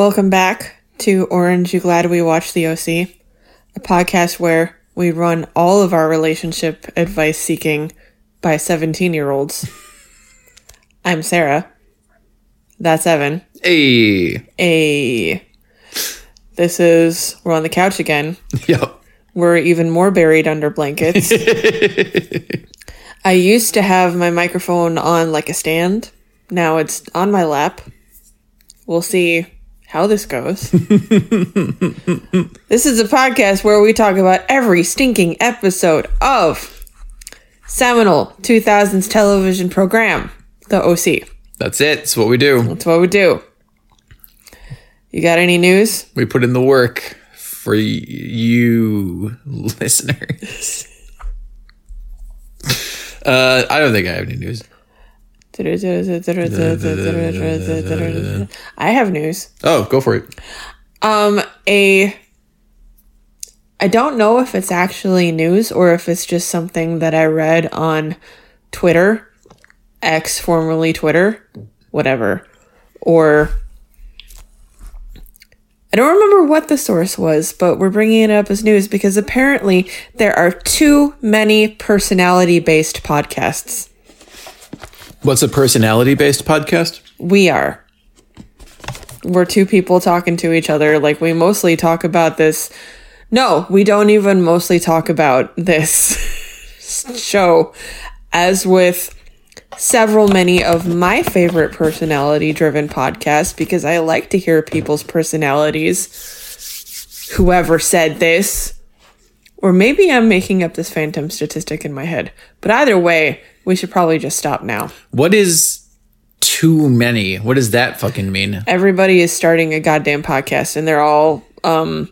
Welcome back to Orange. You glad we watched the OC, a podcast where we run all of our relationship advice seeking by 17 year olds. I'm Sarah. That's Evan. Hey. A. This is we're on the couch again. Yep. We're even more buried under blankets. I used to have my microphone on like a stand. Now it's on my lap. We'll see how this goes. this is a podcast where we talk about every stinking episode of seminal 2000s television program, The OC. That's it. It's what we do. That's what we do. You got any news? We put in the work for you listeners. uh, I don't think I have any news. I have news. Oh, go for it. Um, a. I don't know if it's actually news or if it's just something that I read on Twitter, X, formerly Twitter, whatever. Or. I don't remember what the source was, but we're bringing it up as news because apparently there are too many personality based podcasts. What's a personality based podcast? We are. We're two people talking to each other. Like, we mostly talk about this. No, we don't even mostly talk about this show, as with several many of my favorite personality driven podcasts, because I like to hear people's personalities. Whoever said this. Or maybe I'm making up this phantom statistic in my head. But either way, we should probably just stop now. What is too many? What does that fucking mean? everybody is starting a goddamn podcast and they're all um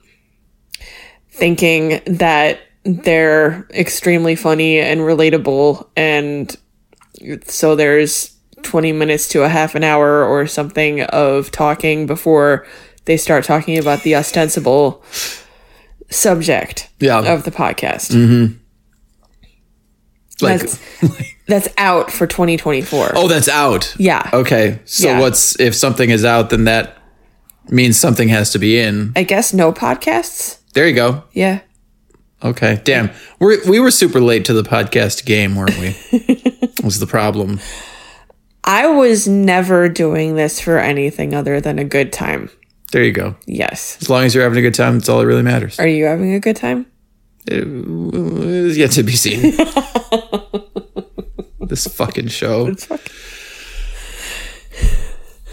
thinking that they're extremely funny and relatable and so there's 20 minutes to a half an hour or something of talking before they start talking about the ostensible subject Yeah. of the podcast. Like, That's that's out for 2024. oh, that's out. yeah. Okay. So Yeah. what's if something is out, then that means something has to be in. I guess no podcasts. There you go. Yeah. Okay. Damn. We we were super late to the podcast game, weren't we? was the problem. I was never doing this for anything other than a good time. There you go. Yes. As long as you're having a good time, that's all that really matters. Are you having a good time? It's yet to be seen. this fucking show.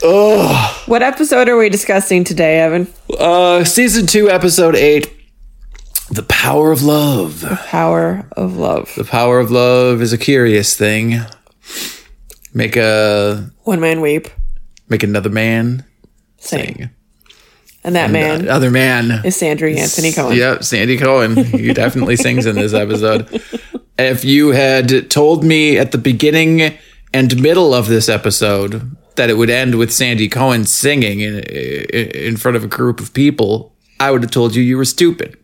Oh, What episode are we discussing today, Evan? uh, season two, episode eight. The power of love. The Power of Love. The power of love is a curious thing. Make a One man weep. make another man Sing. sing. And that man other man. is Sandra Anthony Cohen. Yep, Sandy Cohen. He definitely sings in this episode. If you had told me at the beginning and middle of this episode that it would end with Sandy Cohen singing in, in front of a group of people, I would have told you you were stupid.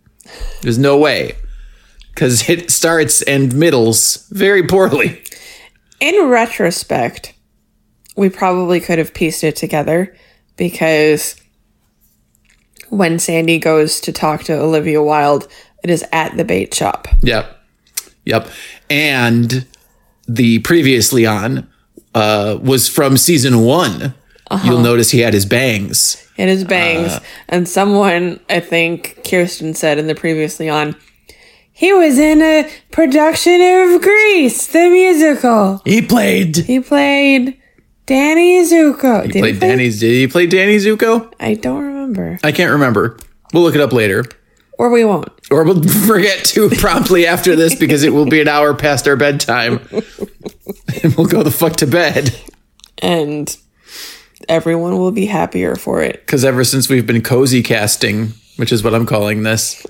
There's no way. Because it starts and middles very poorly. In retrospect, we probably could have pieced it together because when Sandy goes to talk to Olivia Wilde, it is at the bait shop. Yep. Yep. And the previously on uh, was from season one. You'll notice he had his bangs. And his bangs. and someone, I think Kirsten said in the previously on, he was in a production of Grease, the musical. He played. He played Danny Zuko. Did He played play- Danny's. Did he play Danny Zuko? I don't remember. I can't remember. We'll look it up later, Or we won't. or we'll forget to promptly after this because it will be an hour past our bedtime, and we'll go the fuck to bed. And everyone will be happier for it. Because ever since we've been cozy casting, which is what I'm calling this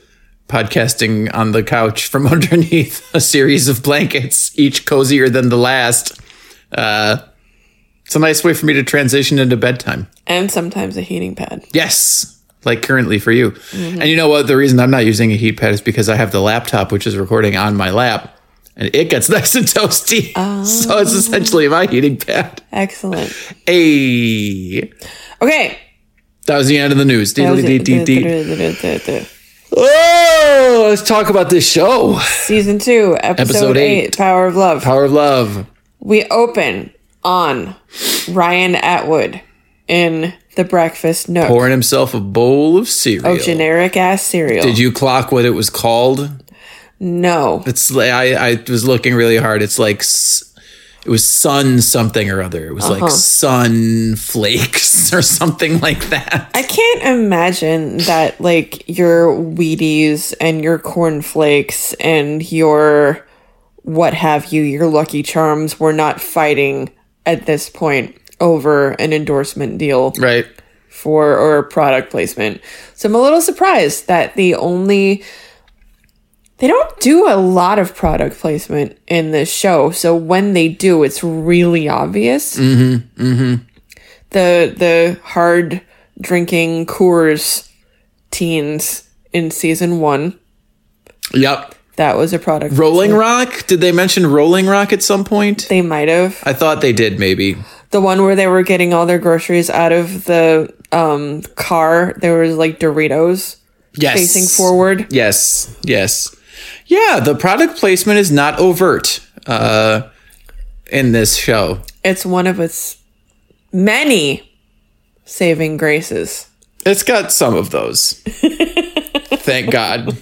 podcasting on the couch from underneath a series of blankets, each cozier than the last. Uh, it's a nice way for me to transition into bedtime. And sometimes a heating pad. Yes, like currently for you. And you know what? The reason I'm not using a heat pad is because I have the laptop, which is recording on my lap, and it gets nice and toasty. So it's oh. essentially my heating pad. Excellent. Hey, Okay. that was the end of the news. Oh, let's talk about this show. Season two, episode, Episode eight, eight. Power of Love. Power of Love. We open on Ryan Atwood in the breakfast nook. Pouring himself a bowl of cereal. Oh, generic ass cereal. Did you clock what it was called? No. It's like I, I was looking really hard. It's like it was sun something or other. It was Uh-huh. like sun flakes or something like that. I can't imagine that like your Wheaties and your cornflakes and your what have you, your Lucky Charms were not fighting at this point over an endorsement deal right. for or product placement. So I'm a little surprised that the only they don't do a lot of product placement in this show. So when they do, it's really obvious. Mm-hmm. Mm-hmm. The the hard drinking Coors teens in season one. Yep. That was a product. Rolling Rock. Did they mention Rolling Rock at some point? They might have I thought they did. Maybe. the one where they were getting all their groceries out of the um, car. There was like Doritos Yes. facing forward. Yes. Yes. Yeah. The product placement is not overt uh, in this show. It's one of its many saving graces. It's got some of those. Thank God.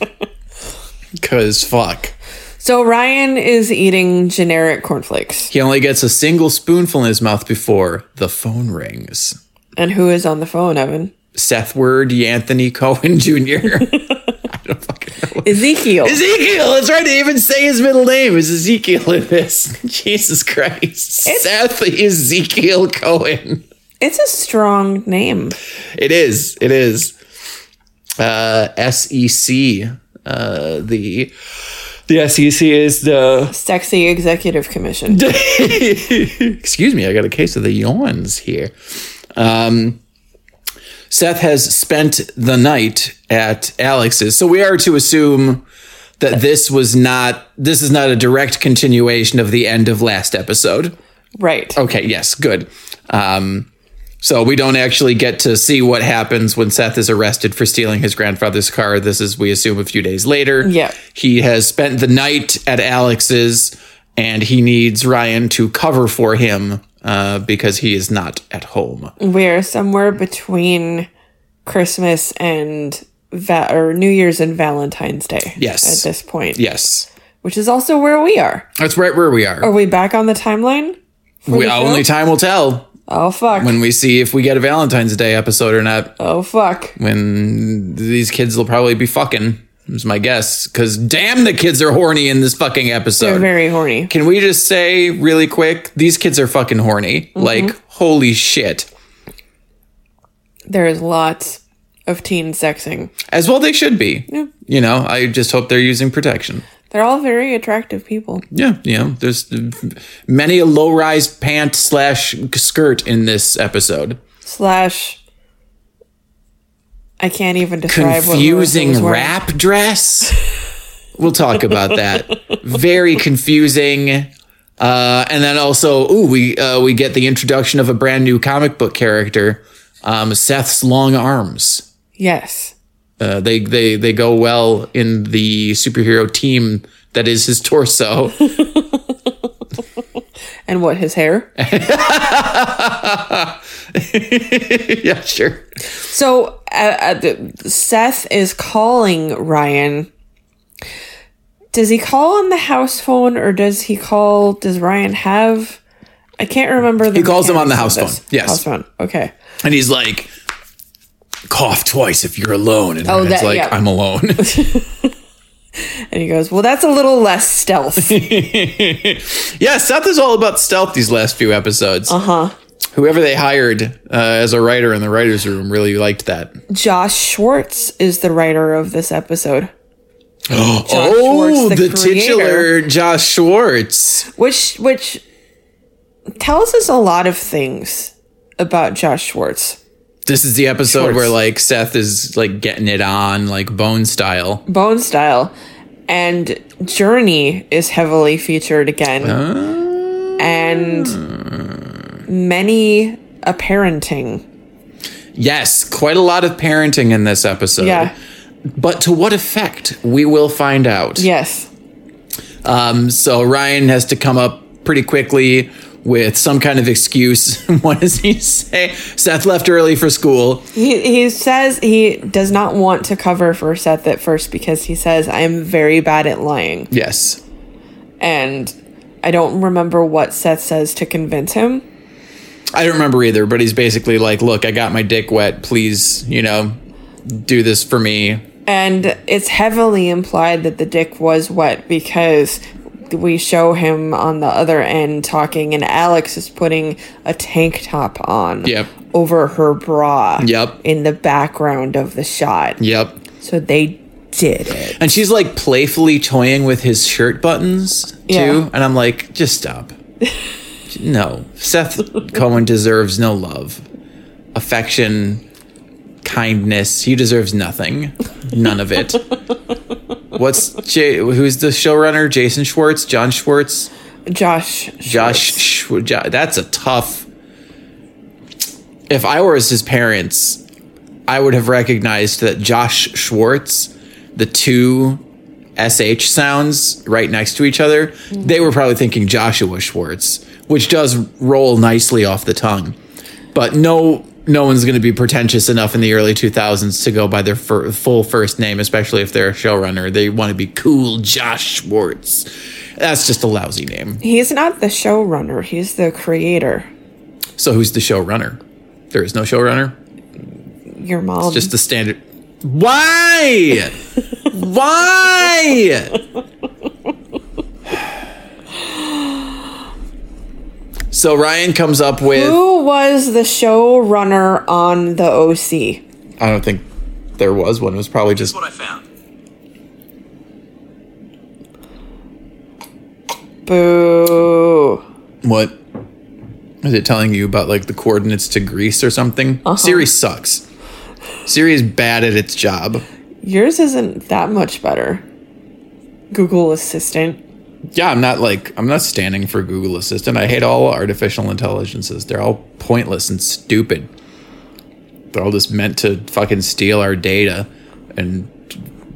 Because fuck. So Ryan is eating generic cornflakes. He only gets a single spoonful in his mouth before the phone rings. And who is on the phone, Evan? Seth Word, Anthony Cohen Jr. I don't fucking know. Ezekiel. Ezekiel. It's right. To even say his middle name is Ezekiel in this. Jesus Christ. It's, Seth Ezekiel Cohen. it's a strong name. It is. It is. Uh, SEC. Uh, the the SEC is the. Sexy Executive Commission. Excuse me. I got a case of the yawns here. Um, Seth has spent the night at Alex's, so we are to assume that this was not. This is not a direct continuation of the end of last episode. Right. Okay, yes, good. Um, so we don't actually get to see what happens when Seth is arrested for stealing his grandfather's car. This is, we assume, a few days later. Yeah. He has spent the night at Alex's and he needs Ryan to cover for him uh, because he is not at home. We're somewhere between Christmas and va- or New Year's and Valentine's Day. Yes. At this point. Yes. Which is also where we are. That's right where we are. Are we back on the timeline? we, the only time will tell Oh fuck. when we see if we get a Valentine's Day episode or not. oh fuck. when these kids will probably be fucking. Is my guess. Because damn, the kids are horny in this fucking episode. They're very horny. Can we just say really quick? These kids are fucking horny. Mm-hmm. Like, holy shit. There's lots of teen sexing. As well, they should be. You know, I just hope they're using protection. They're all very attractive people. Yeah, you know, there's many a low rise pant slash skirt in this episode. Slash I can't even describe confusing what Marissa was wearing. wrap dress. We'll talk about that. Very confusing. Uh, and then also, ooh, we uh, we get the introduction of a brand new comic book character, um, Seth's long arms. Yes. Uh, they they they go well in the superhero team that is his torso. And what his hair? yeah, sure. So uh, uh, Seth is calling Ryan. Does he call on the house phone or does he call? Does Ryan have? I can't remember. The He calls him on the house phone. Yes. house phone. Okay. And he's like, cough twice if you're alone. And Oh, that- like, yeah. I'm alone. And he goes, "Well, that's a little less stealth." yeah, Seth is all about stealth these last few episodes. uh huh. Whoever they hired uh, as a writer in the writer's room really liked that. Josh Schwartz is the writer of this episode. oh, Schwartz, the, the titular Josh Schwartz. which which tells us a lot of things about Josh Schwartz. This is the episode Schwartz. where like Seth is like getting it on like bone style. Bone style and Journey is heavily featured again. And many a parenting. Yes, quite a lot of parenting in this episode. Yeah. But to what effect? We will find out. Yes. Um, so Ryan has to come up pretty quickly with some kind of excuse. what does he say? Seth left early for school. He he says he does not want to cover for Seth at first because he says I am very bad at lying. Yes. And I don't remember what Seth says to convince him. I don't remember either, but he's basically like, look, I got my dick wet. Please, you know, do this for me. And it's heavily implied that the dick was wet because we show him on the other end talking, and Alex is putting a tank top on Yep. over her bra Yep. in the background of the shot. Yep. So they did it. And she's like playfully toying with his shirt buttons too. Yeah. And I'm like, just stop. no. Seth Cohen deserves no love, affection, kindness. He deserves nothing. None of it. What's Jay? Who's the showrunner? Jason Schwartz? John Schwartz? Josh. Josh? Schw- Jo- that's a tough. If I were his parents, I would have recognized that Josh Schwartz, the two SH sounds right next to each other, they were probably thinking Joshua Schwartz, which does roll nicely off the tongue. But no, no one's going to be pretentious enough in the early 2000s to go by their fir- full first name, especially if they're a showrunner. They want to be cool Josh Schwartz. That's just a lousy name. He's not the showrunner, he's the creator. So who's the showrunner? There is no showrunner. Your mom. Just the standard. Why? Why? So Ryan comes up with. Who was the showrunner on the OC? I don't think there was one. It was probably just. what I found. Boo. What? Is it telling you about like the coordinates to Greece or something? Uh-huh. Siri sucks. Siri is bad at its job. Yours isn't that much better. Google Assistant. Yeah, I'm not like I'm not standing for Google Assistant. I hate all artificial intelligences. They're all pointless and stupid. They're all just meant to fucking steal our data and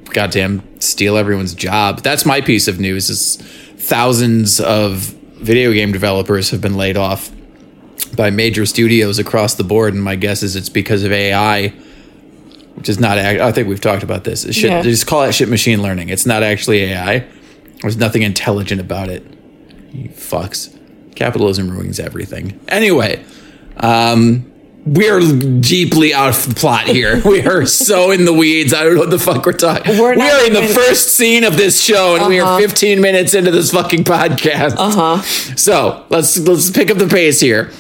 goddamn steal everyone's job. That's my piece of news is thousands of video game developers have been laid off by major studios across the board and my guess is it's because of AI which is not I think we've talked about this. Shit, Yeah. Just call it shit machine learning. It's not actually AI. There's nothing intelligent about it. You fucks. Capitalism ruins everything. Anyway, um, we're deeply out of the plot here. We are so in the weeds. I don't know what the fuck we're talking. We're we are in the first scene of this show, and we are 15 minutes into this fucking podcast. Uh huh. So let's let's pick up the pace here.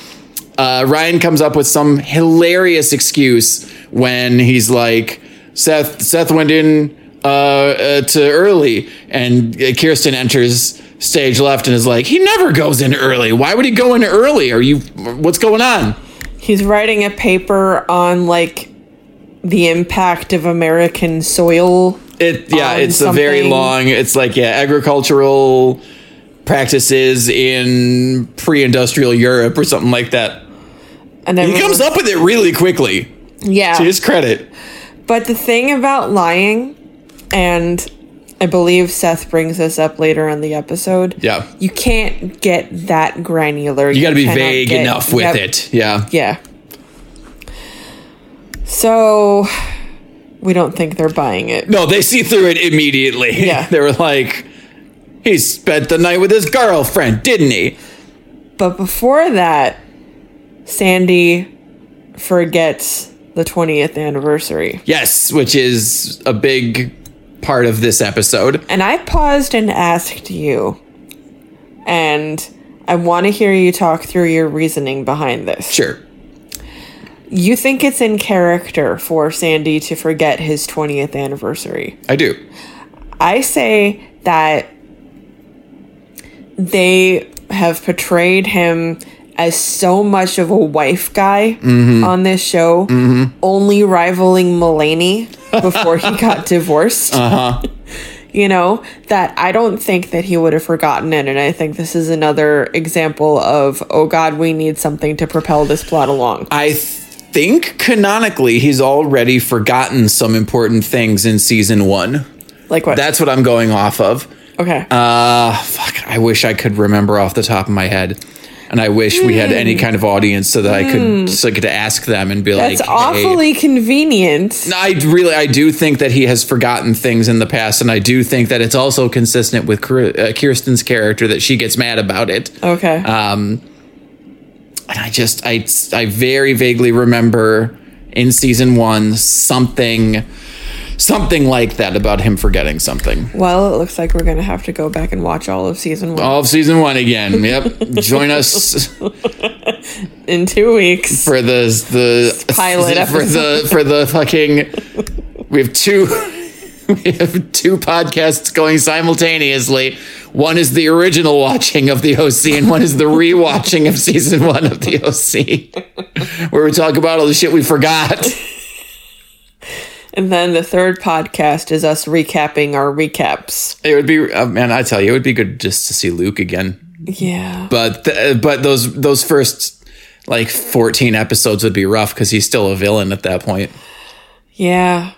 Uh, Ryan comes up with some hilarious excuse when he's like, Seth Seth went in uh, uh, to early, and Kirsten enters stage left and is like, he never goes in early. Why would he go in early? Are you? What's going on? He's writing a paper on like the impact of American soil. It yeah, it's a very long. It's like yeah, agricultural practices in pre-industrial Europe or something like that. And then He comes up with it really quickly. yeah. To his credit. But the thing about lying, and I believe Seth brings this up later in the episode. Yeah. You can't get that granular. You got to be vague get- enough with it. Yeah. Yeah. So we don't think they're buying it. No, they see through it immediately. Yeah. they were like, he spent the night with his girlfriend, didn't he? But before that, Sandy forgets the 20th anniversary. Yes, which is a big part of this episode. And I paused and asked you, and I want to hear you talk through your reasoning behind this. Sure. You think it's in character for Sandy to forget his 20th anniversary. I do. I say that they have portrayed him as so much of a wife guy mm-hmm. on this show, mm-hmm. only rivaling Mulaney before he got divorced. Uh-huh. You know, that I don't think that he would have forgotten it. And I think this is another example of, oh God, we need something to propel this plot along. I think canonically he's already forgotten some important things in season one. Like what? That's what I'm going off of. okay. Uh, fuck. I wish I could remember off the top of my head. And I wish we had any kind of audience so that I could so I could ask them and be Hmm. That's like, hey. awfully convenient. I really, I do think that he has forgotten things in the past, and I do think that it's also consistent with uh, Kirsten's character that she gets mad about it. Okay. Um, and I just, I, I very vaguely remember in season one something, something like that about him forgetting something. well, it looks like we're going to have to go back and watch all of season one All of season one again. Yep. Join us in two weeks. for the the Pilot for the for the fucking. We have two. We have two podcasts going simultaneously. One is the original watching of the OC, and one is the rewatching of season one of the OC, where we talk about all the shit we forgot. And then the third podcast is us recapping our recaps. It would be, uh, man, I tell you, it would be good just to see Luke again. Yeah. But th- but those those first like fourteen episodes would be rough because he's still a villain at that point. Yeah.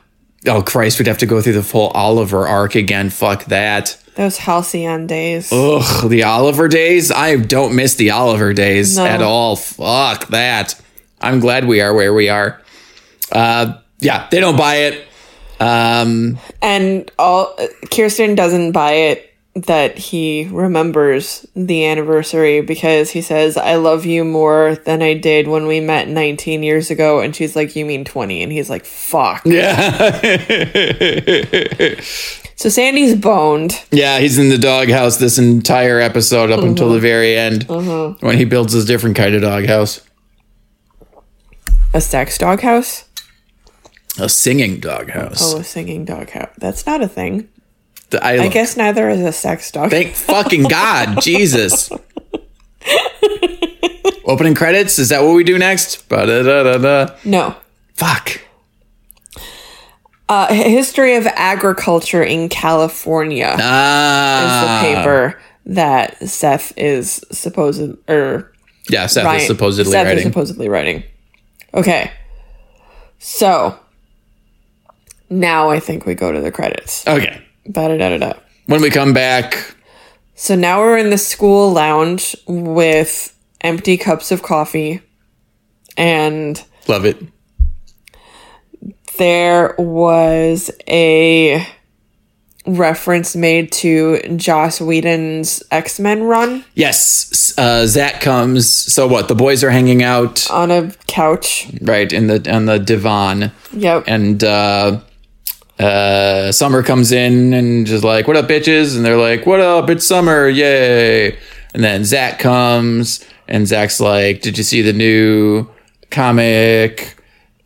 Oh Christ, we'd have to go through the full Oliver arc again. Fuck that. Those halcyon days. Ugh, the Oliver days. I don't miss the Oliver days No. at all. Fuck that. I'm glad we are where we are. Uh, yeah, they don't buy it. Um, And all Kirsten doesn't buy it that he remembers the anniversary because he says, I love you more than I did when we met 19 years ago. And she's like, You mean 20? And he's like, Fuck. yeah, So Sandy's boned. yeah, he's in the doghouse this entire episode up until the very end when he builds his different kind of doghouse, A sex doghouse? A singing doghouse. Oh, a singing doghouse. That's not a thing. The- I, I guess neither is a sex dog. Thank fucking God, Jesus. Opening credits. Is that what we do next? Ba-da-da-da-da. no. Fuck. Uh, History of Agriculture in California is Ah, the paper that Seth is supposed or Yeah, Seth Ryan- is supposedly Seth writing. is supposedly writing. Okay, so now I think we go to the credits. okay. Da da da da. When we come back, So now we're in the school lounge with empty cups of coffee, and love it. there was a reference made to Joss Whedon's X Men run Yes, uh, Zach comes. So what? The boys are hanging out on a couch. right in the on the divan, Yep. and uh, uh, Summer comes in and just like, "What up, bitches?" And they're like, "What up? It's Summer, yay!" And then Zach comes, and Zach's like, "Did you see the new comic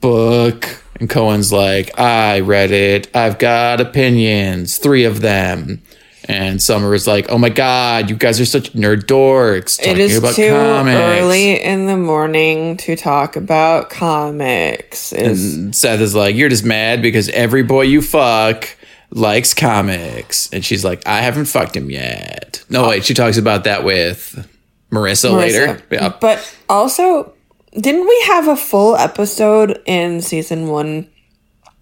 book?" And Cohen's like, "I read it. I've got opinions, three of them." And Summer is like, "Oh my god, you guys are such nerd dorks talking It is too comics." early in the morning to talk about comics. Is Seth is like, You're just mad because every boy you fuck likes comics. And she's like, I haven't fucked him yet. No, wait, she talks about that with Marissa, later. Yeah. But also, didn't we have a full episode in season one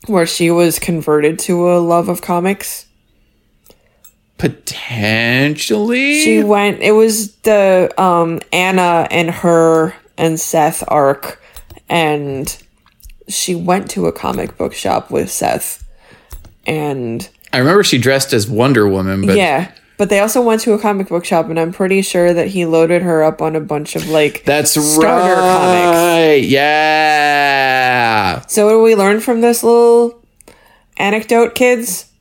where she was converted to a love of comics? Potentially. She went. It was the um Anna and her and Seth arc, and she went to a comic book shop with Seth, and I remember she dressed as Wonder Woman, but yeah. But they also went to a comic book shop, and I'm pretty sure that he loaded her up on a bunch of like that's starter comics. right. Yeah. So what do we learn from this little anecdote, kids?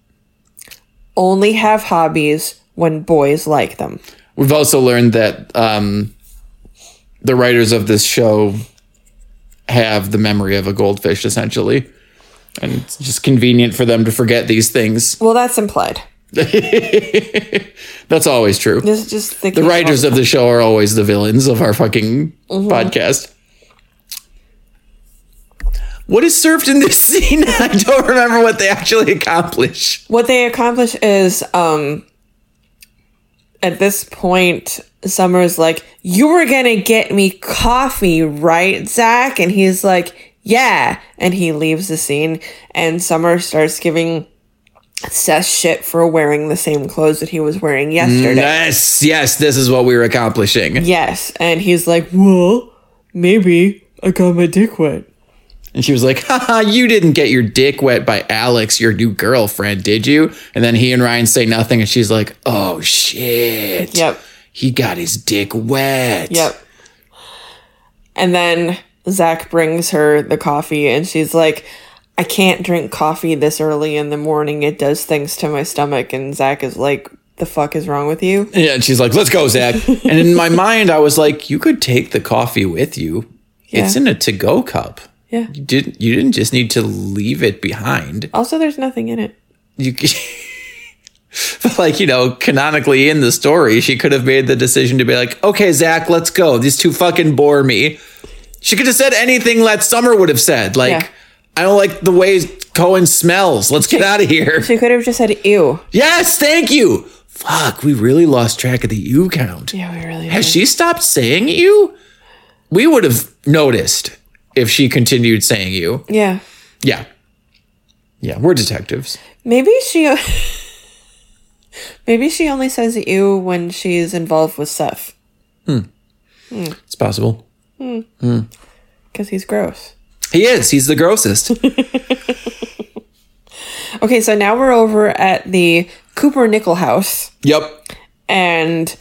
Only have hobbies when boys like them. We've also learned that um, the writers of this show have the memory of a goldfish, essentially. And it's just convenient for them to forget these things. Well, that's implied. That's always true. This is just The writers of the show are always the villains of our fucking podcast. What is served in this scene? I don't remember what they actually accomplish. What they accomplish is, um, at this point, Summer's like, "You were gonna get me coffee, right, Zach?" And he's like, "Yeah." And he leaves the scene, and Summer starts giving Seth shit for wearing the same clothes that he was wearing yesterday. Yes, yes, this is what we were accomplishing. Yes, and he's like, "Well, maybe I got my dick wet." And she was like, haha, you didn't get your dick wet by Alex, your new girlfriend, did you? And then he and Ryan say nothing, and she's like, oh shit. Yep. He got his dick wet. Yep. And then Zach brings her the coffee, and she's like, I can't drink coffee this early in the morning. It does things to my stomach. And Zach is like, The fuck is wrong with you? Yeah, and she's like, let's go, Zach. and in my mind, I was like, you could take the coffee with you. It's in a to go cup. Yeah. You didn't you didn't just need to leave it behind. Also, there's nothing in it. You But like, you know, canonically in the story, she could have made the decision to be like, okay, Zach, let's go. These two fucking bore me. She could have said anything that Summer would have said. Like, Yeah. I don't like the way Cohen smells. Let's get out of here. She could have just said, Ew. Yes, thank you. Fuck, we really lost track of the U count. Yeah, we really Has did. she stopped saying you? We would have noticed if she continued saying you. Yeah. Yeah. Yeah, we're detectives. Maybe she. Maybe she only says you when she's involved with Seth Hmm. It's possible. Hmm, because he's gross. He is. He's the grossest. Okay, so now we're over at the Cooper Nichol house. yep. and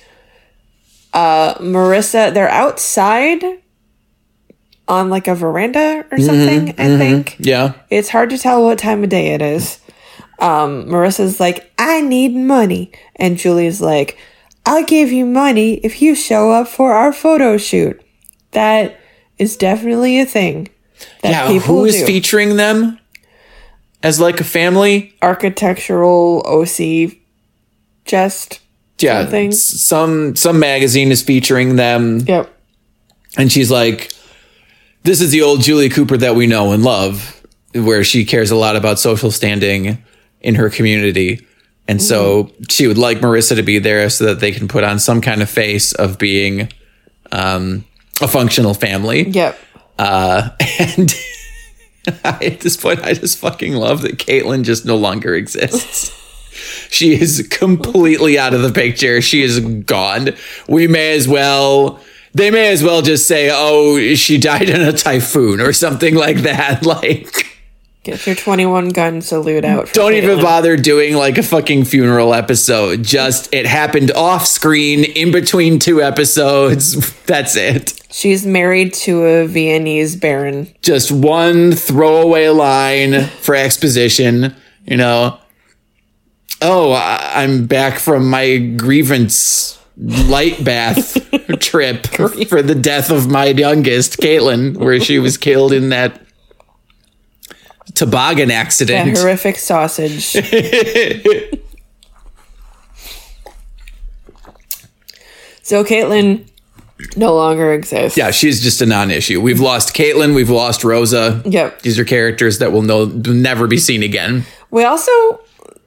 uh Marissa they're outside on like a veranda or something I think Yeah. it's hard to tell what time of day it is um Marissa's like I need money and Julie's like I'll give you money if you show up for our photo shoot that is definitely a thing that Yeah. Who is do featuring them as like a family? architectural OC just Yeah. Something. Some some magazine is featuring them, yep and she's like, "This is the old Julia Cooper that we know and love, where she cares a lot about social standing in her community." And so she would like Marissa to be there so that they can put on some kind of face of being um, a functional family. yep Uh, and at this point, I just fucking love that Kaitlin just no longer exists. she is completely out of the picture. She is gone. We may as well. They may as well just say, "Oh, she died in a typhoon" or something like that. Like, get your 21 gun salute out don't even bother doing like a fucking funeral episode. Just it happened off screen in between two episodes. That's it. She's married to a Viennese baron. just one throwaway line for exposition, you know. Oh, I- I'm back from my grievance light bath trip for the death of my youngest, Kaitlin, where she was killed in that toboggan That accident. horrific sausage. so Kaitlin no longer exists. yeah, she's just a non-issue. We've lost Kaitlin, we've lost Rosa. Yep. These are characters that will no never be seen again. We also,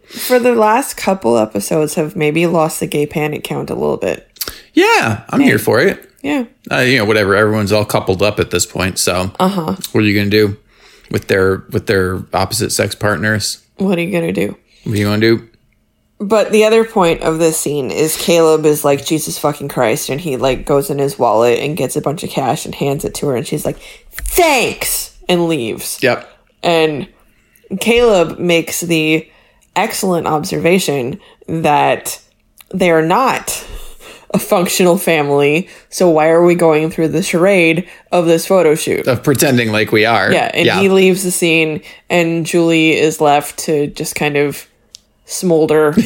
for the last couple episodes, have maybe lost the gay panic count a little bit. Yeah, I'm here for it. Yeah. uh, you know, whatever. Everyone's all coupled up at this point. So, uh-huh. what are you gonna do with their with their opposite sex partners? What are you going to do? What are you gonna do? But the other point of this scene is Caleb is like Jesus fucking Christ, and he like goes in his wallet and gets a bunch of cash and hands it to her, and she's like, "Thanks," and leaves. Yep. And Caleb makes the excellent observation that they are not a functional family. So why are we going through the charade of this photo shoot? Of pretending like we are. Yeah, and he leaves the scene, and Julie is left to just kind of smolder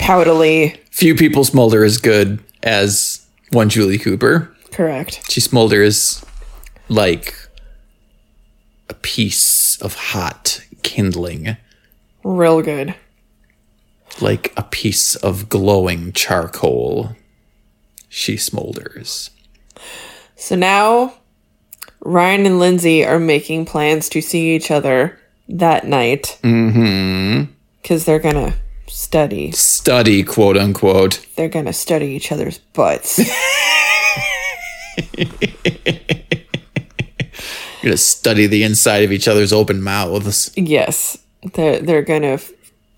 poutily. Few people smolder as good as one Julie Cooper. Correct. She smolders like a piece of hot kindling. Real good. Like a piece of glowing charcoal, she smolders. So now Ryan and Lindsay are making plans to see each other that night. Mm-hmm. Because they're gonna study. Study, quote unquote. They're gonna study each other's butts. You're gonna study the inside of each other's open mouths. yes. They're they're gonna f-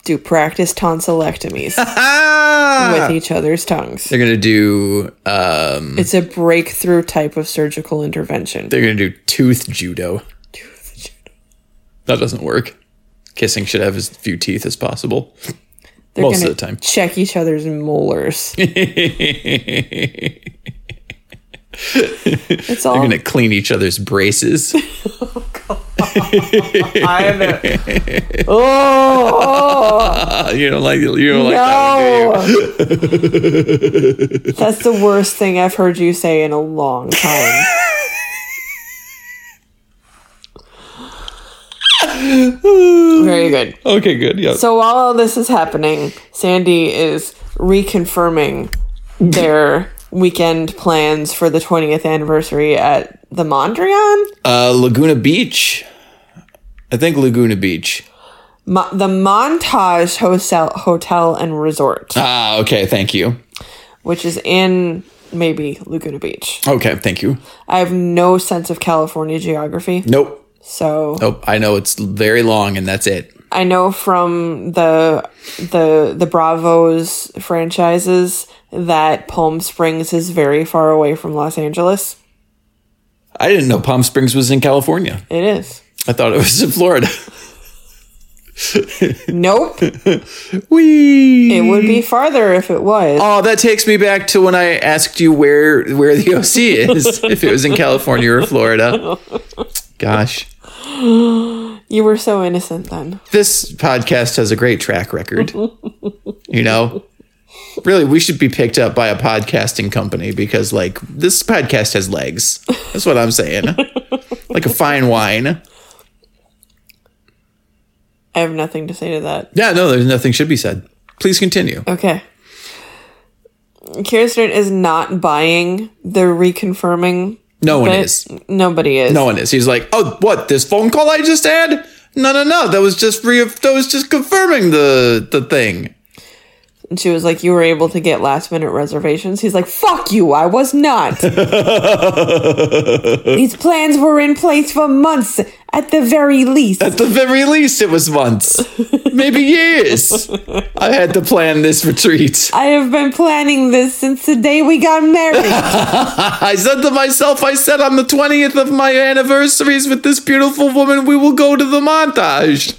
do practice tonsillectomies with each other's tongues. They're gonna do um It's a breakthrough type of surgical intervention. they're gonna do tooth judo. That doesn't work. Kissing should have as few teeth as possible. They're most of the time. check each other's molars. it's all They're gonna clean each other's braces. oh, Oh. you don't like you don't like that one, do no. That's the worst thing I've heard you say in a long time. Very good. Okay, good. Yeah. So while all this is happening, Sandy is reconfirming their weekend plans for the 20th anniversary at the Mondrian. Uh, Laguna Beach. I think Laguna Beach. Mo- the Montage Hotel, Hotel and Resort, Ah, okay. Thank you. which is in maybe Laguna Beach. Okay, thank you. I have no sense of California geography, Nope. so Nope. I know it's very long, and that's it. I know from the the the Bravos franchises that Palm Springs is very far away from Los Angeles. I didn't know Palm Springs was in California. It is. I thought it was in Florida. Nope. Wee. It would be farther if it was. Oh, that takes me back to when I asked you where where the OC is, if it was in California or Florida. Gosh, You were so innocent then. this podcast has a great track record. You know, really, we should be picked up by a podcasting company because, like, this podcast has legs. That's what I'm saying. like a fine wine. I have nothing to say to that. Yeah, no, there's nothing should be said. Please continue. Okay. Kirsten is not buying the reconfirming. No one bit. is. Nobody is. No one is. He's like, oh, what? This phone call I just had? No, no, no. That was just re- that was just confirming the the thing. And she was like, You were able to get last minute reservations? He's like, Fuck you, I was not. These plans were in place for months at the very least. At the very least, it was months, maybe years. I had to plan this retreat. I have been planning this since the day we got married. I said to myself, I said on the 20th of my anniversaries with this beautiful woman, we will go to the montage.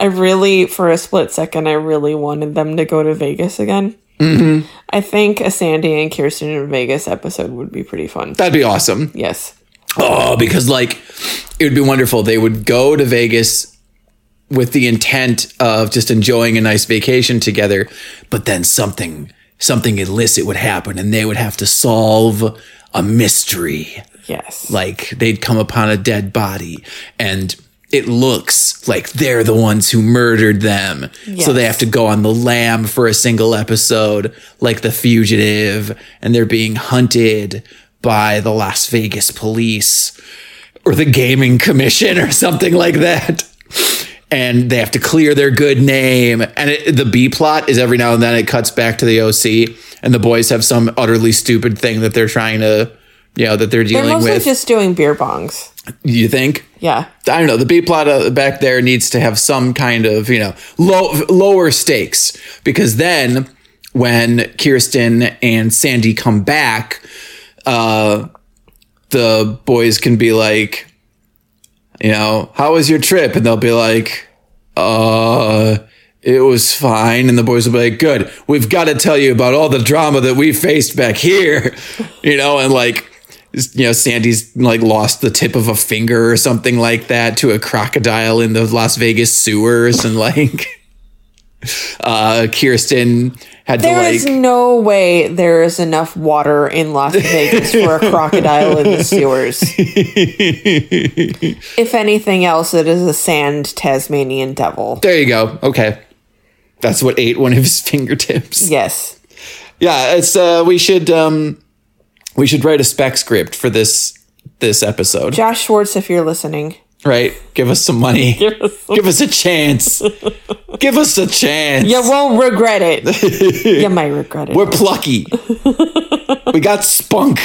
I really, for a split second, I really wanted them to go to Vegas again. Mm-hmm. I think a Sandy and Kirsten in Vegas episode would be pretty fun. That'd be awesome. Yes. Oh, because like it would be wonderful. They would go to Vegas with the intent of just enjoying a nice vacation together, but then something something illicit would happen and they would have to solve a mystery. Yes. Like they'd come upon a dead body and it looks like they're the ones who murdered them. So they have to go on the lam for a single episode, like the fugitive, and they're being hunted by the Las Vegas police or the gaming commission or something like that. And they have to clear their good name. And it, the B plot is every now and then it cuts back to the OC, and the boys have some utterly stupid thing that they're trying to, you know, that they're dealing with. They're mostly with. just doing beer bongs. you think? Yeah. I don't know. The B plot uh, back there needs to have some kind of, you know, low, lower stakes because then when Kirsten and Sandy come back, uh, the boys can be like, you know, how was your trip? And they'll be like, uh, it was fine. And the boys will be like, good. We've got to tell you about all the drama that we faced back here, you know, and like, you know, Sandy's like lost the tip of a finger or something like that to a crocodile in the Las Vegas sewers and like Uh, Kirsten had There to is like. no way there is enough water in Las Vegas for a crocodile in the sewers. if anything else, it is a sand Tasmanian devil. There you go. Okay. That's what ate one of his fingertips. Yes. Yeah, it's uh we should um we should write a spec script for this this episode. Josh Schwartz, if you're listening. Right? Give us some money. Give us, a chance. Give us a chance. You won't regret it. you might regret it. We're plucky. we got spunk.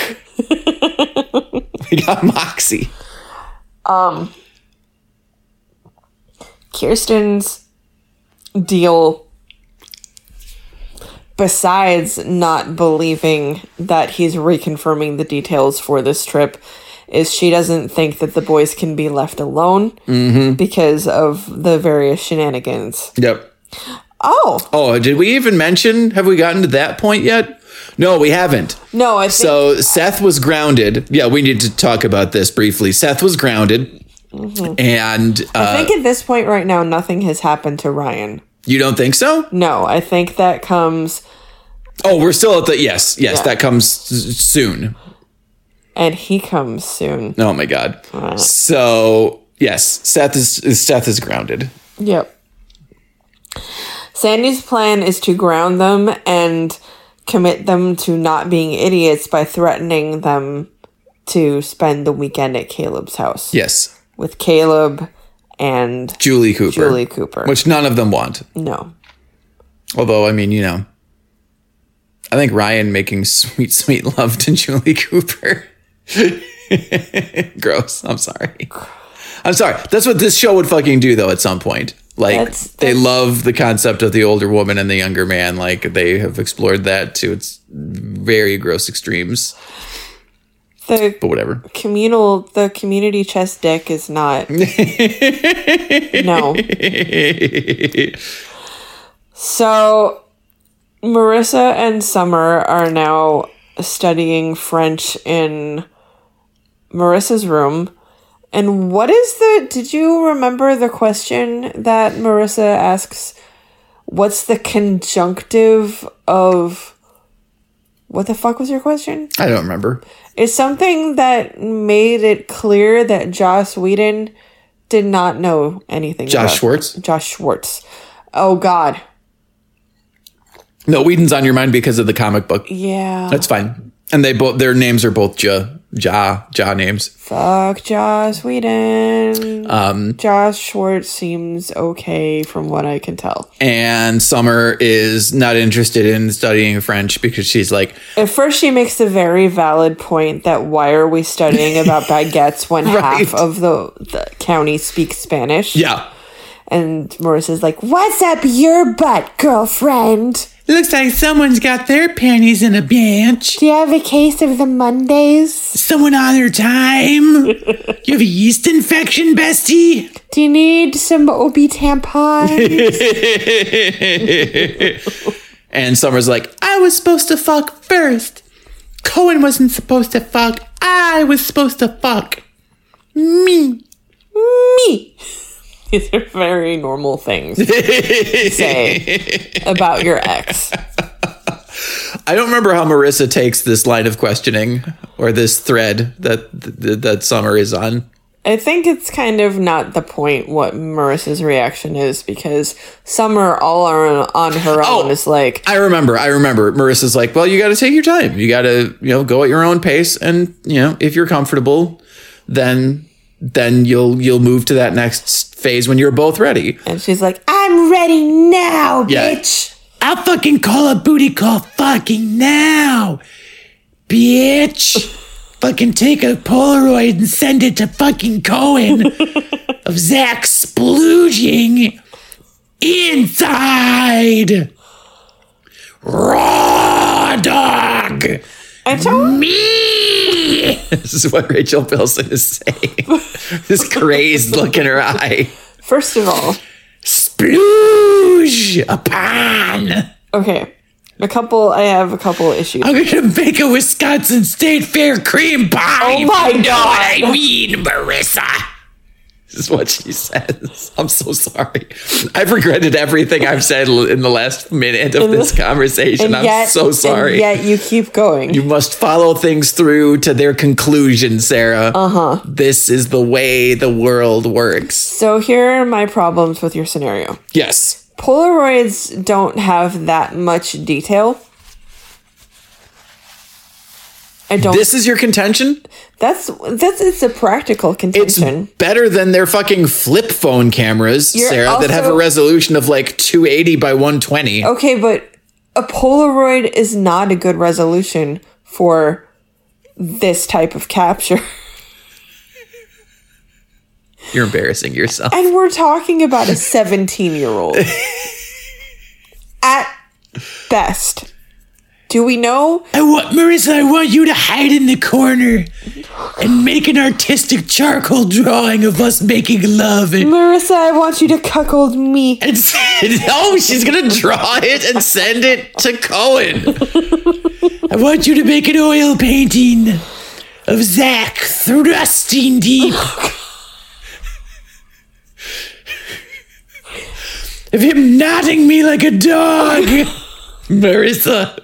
we got moxie. Um Kirsten's deal, besides not believing that he's reconfirming the details for this trip, is she doesn't think that the boys can be left alone because of the various shenanigans. Yep. Oh, Oh, did we even mention? Have we gotten to that point yet? No, we haven't. no, I think. So Seth was grounded. Yeah, we need to talk about this briefly. Seth was grounded, and I uh, think at this point right now, nothing has happened to Ryan. You don't think so? No, I think that comes, Oh, we're still at the yes, yes. Yeah. That comes soon. and he comes soon. Oh my god. So yes, Seth is Seth is grounded. Yep. Sandy's plan is to ground them and commit them to not being idiots by threatening them to spend the weekend at Caleb's house Yes, with Caleb and Julie Cooper. Julie Cooper. which none of them want. no. Although I mean, you know, I think Ryan making sweet, sweet love to Julie Cooper. Gross. I'm sorry. I'm sorry. That's what this show would fucking do, though. At some point, like That's- they love the concept of the older woman and the younger man. Like they have explored that to its very gross extremes. The But whatever. communal the community chess deck is not No. So Marissa and Summer are now studying French in Marissa's room. And what is the did you remember the question that Marissa asks what's the conjunctive of what the fuck was your question? I don't remember. Is something that made it clear that Joss Whedon did not know anything Josh Schwartz. Josh Schwartz. Oh god. No, Whedon's on your mind because of the comic book. Yeah. That's fine. And they both their names are both Ja Ja Ja names. Fuck Joss Whedon. Um, Josh Schwartz seems okay from what I can tell. and Summer is not interested in studying French because she's like, At first, she makes the very valid point that why are we studying about baguettes when Right. half of the, the county speaks Spanish? yeah, And Marissa's like, What's up your butt, girlfriend? Looks like someone's got their panties in a bunch. Do you have a case of the Mondays? Someone on their time. You have a yeast infection, bestie. Do you need some OB tampons? And Summer's like, I was supposed to fuck first. Cohen wasn't supposed to fuck. I was supposed to fuck. Me. Me. These are very normal things to say about your ex. I don't remember how Marissa takes this line of questioning or this thread that that, that Summer is on. I think it's kind of not the point what Marissa's reaction is because Summer all on, on her oh, own Oh. is like, I remember. I remember. Marissa's like, "Well, you got to take your time. You got to, you know, go at your own pace, and you know, if you're comfortable, then then you'll you'll move to that next phase when you're both ready." and she's like, I'm ready now, Yeah. bitch. I'll fucking call a booty call fucking now, bitch. fucking take a Polaroid and send it to fucking Cohen of Zach splooging inside. Raw dog. I don't. Me. this is what Rachel Bilson is saying. this crazed look in her eye. First of all, Splooge upon. okay, a couple. I have a couple issues. I'm gonna make a Wisconsin State Fair cream pie. Oh my God. mean, Marissa. Is what she says. I'm so sorry. I've regretted everything I've said in the last minute of this conversation. I'm so sorry. And yet you keep going. You must follow things through to their conclusion, Sarah. Uh huh. This is the way the world works. so here are my problems with your scenario. Yes. Polaroids don't have that much detail. I don't. This is your contention? that's that's it's a practical contention. It's better than their fucking flip phone cameras, You're Sarah, that have a resolution of like 280 by 120. okay, but a Polaroid is not a good resolution for this type of capture. You're embarrassing yourself. And we're talking about a 17 year old. At best. Do we know? I want Marissa, I want you to hide in the corner and make an artistic charcoal drawing of us making love and, Marissa, I want you to cuckold me. and no, she's gonna draw it and send it to Cohen. I want you to make an oil painting of Zach thrusting deep. of him knotting me like a dog. Marissa.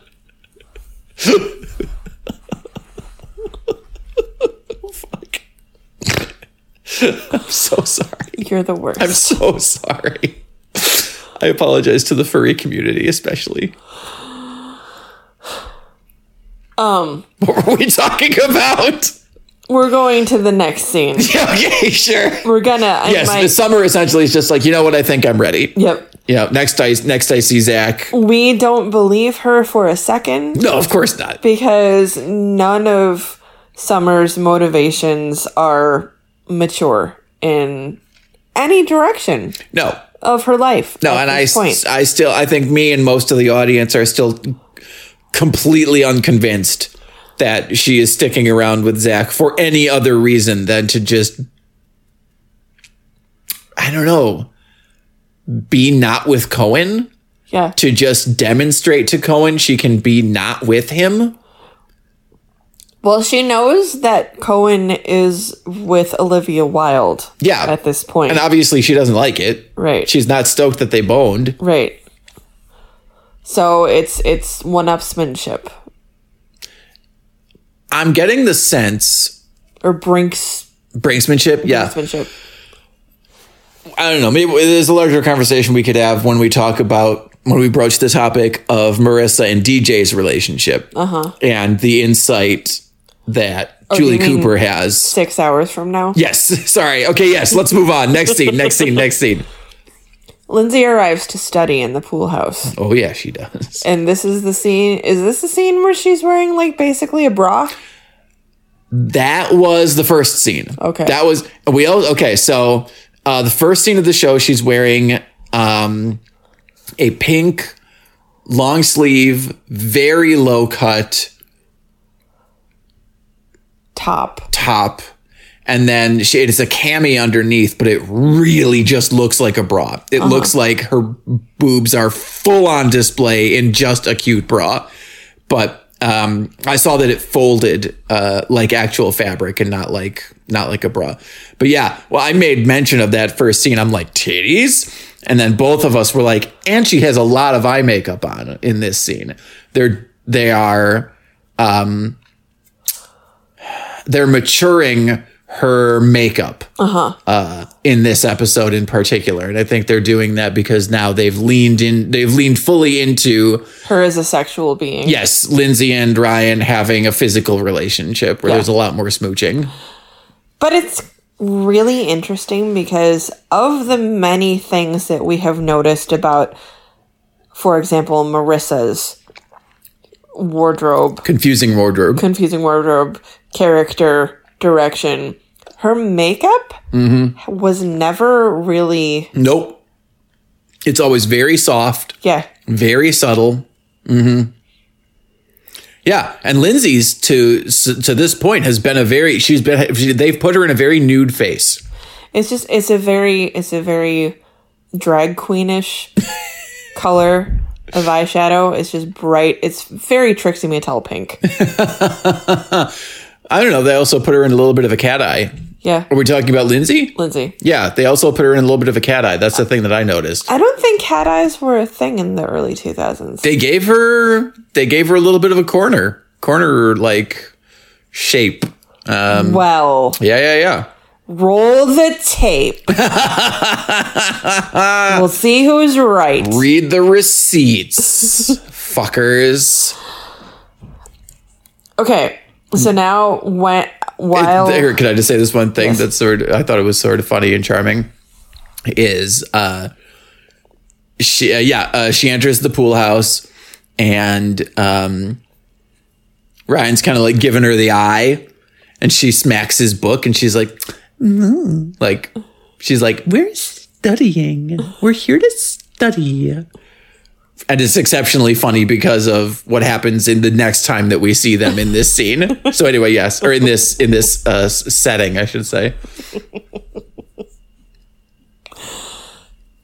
Fuck. I'm so sorry. You're the worst. I'm so sorry. I apologize to the furry community, especially. um, What were we talking about? we're going to the next scene. okay, sure. We're gonna. I Yes, might, the summer essentially is just like, you know what, I think I'm ready. Yep. Yeah, next I next I see Zach. We don't believe her for a second No, of course not. because none of Summer's motivations are mature in any direction No. of her life. No, and I, point. I still, I think me and most of the audience are still completely unconvinced that she is sticking around with Zach for any other reason than to just, I don't know, be not with Cohen, yeah. to just demonstrate to Cohen she can be not with him. Well, she knows that Cohen is with Olivia Wilde. Yeah. At this point. And obviously she doesn't like it. right. She's not stoked that they boned. right. So it's it's one upsmanship. I'm getting the sense, Or Brinks brinksmanship, yeah. upsmanship. I don't know. Maybe there's a larger conversation we could have when we talk about when we broach the topic of Marissa and DJ's relationship uh-huh. and the insight that Julie Cooper has. Six hours from now. Yes. Sorry. Okay. Yes. Let's move on. Next scene. Next scene. Next scene. Lindsay arrives to study in the pool house. Oh yeah, she does. And this is the scene is this the scene where she's wearing like basically a bra? That was the first scene. Okay. That was we all okay. So uh, the first scene of the show, she's wearing um, a pink long sleeve, very low cut Top. top. And then she, it's a cami underneath but it really just looks like a bra. It looks like her boobs are full on display in just a cute bra. But um, i saw that it folded uh, like actual fabric and not like not like a bra. But yeah well i made mention of that first scene. I'm like titties? And then both of us were like and she has a lot of eye makeup on in this scene. They're they are um they're maturing her makeup uh huh. in this episode in particular and i think they're doing that because now they've leaned in they've leaned fully into Her as a sexual being. yes lindsay and ryan having a physical relationship where Yeah. there's a lot more smooching But it's really interesting because of the many things that we have noticed about, for example, Marissa's wardrobe, confusing wardrobe confusing wardrobe, character, direction, her makeup was never really, nope. It's always very soft. Yeah, very subtle. Mm-hmm. Yeah and lindsay's to to this point has been a very she's been they've put her in a very nude face. It's just, it's a very, it's a very drag queenish color of eyeshadow. It's just bright. It's very Trixie Mattel pink. I don't know. They also put her in a little bit of a cat eye Yeah, Are we talking about Lindsay? Lindsay. Yeah, they also put her in a little bit of a cat eye. That's the thing that I noticed. I don't think cat eyes were a thing in the early 2000s. They gave her they gave her a little bit of a corner. Corner like shape. Um well, yeah, yeah, yeah. roll the tape. we'll see who's right. Read the receipts. Fuckers. Okay, so now when while There, can I just say this one thing Yes. that's sort of I thought it was sort of funny and charming is uh she uh, yeah, uh, she enters the pool house and um Ryan's kind of like giving her the eye and she smacks his book and she's like "Mm." like she's like we're studying. We're here to study. And it's exceptionally funny because of what happens in the next time that we see them in this scene. so anyway, yes, or in this in this uh, setting, I should say.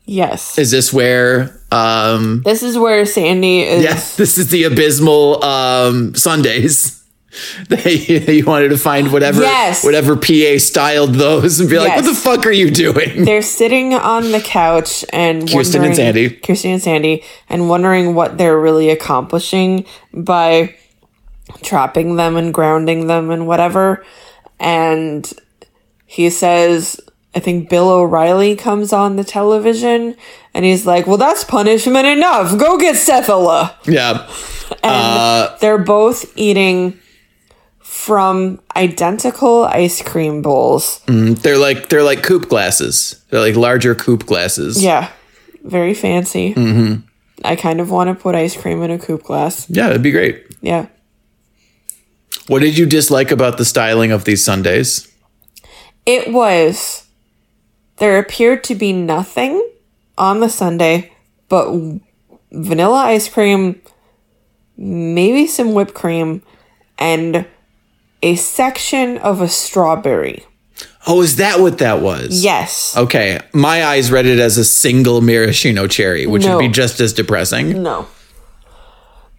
yes, Is this where? Um, this is where Sandy is. yeah, this is the abysmal um, sundaes. They, you wanted to find whatever Yes. whatever PA styled those and be like, Yes. "What the fuck are you doing?" They're sitting on the couch and Kirsten and Sandy. Kirsten and Sandy, and wondering what they're really accomplishing by trapping them and grounding them and whatever. And he says, I think Bill O'Reilly comes on the television and he's like, Well, that's punishment enough. Go get Cephala. Yeah, And uh, they're both eating from identical ice cream bowls. they're like they're like coupe glasses. They're like larger coupe glasses. Yeah, very fancy. Mm-hmm. I kind of want to put ice cream in a coupe glass. yeah, it'd be great. Yeah. What did you dislike about the styling of these sundaes? It was. There appeared to be nothing on the sundae but vanilla ice cream, maybe some whipped cream, and a section of a strawberry. Oh, is that what that was? Yes. Okay, my eyes read it as a single maraschino cherry, which No. would be just as depressing. No.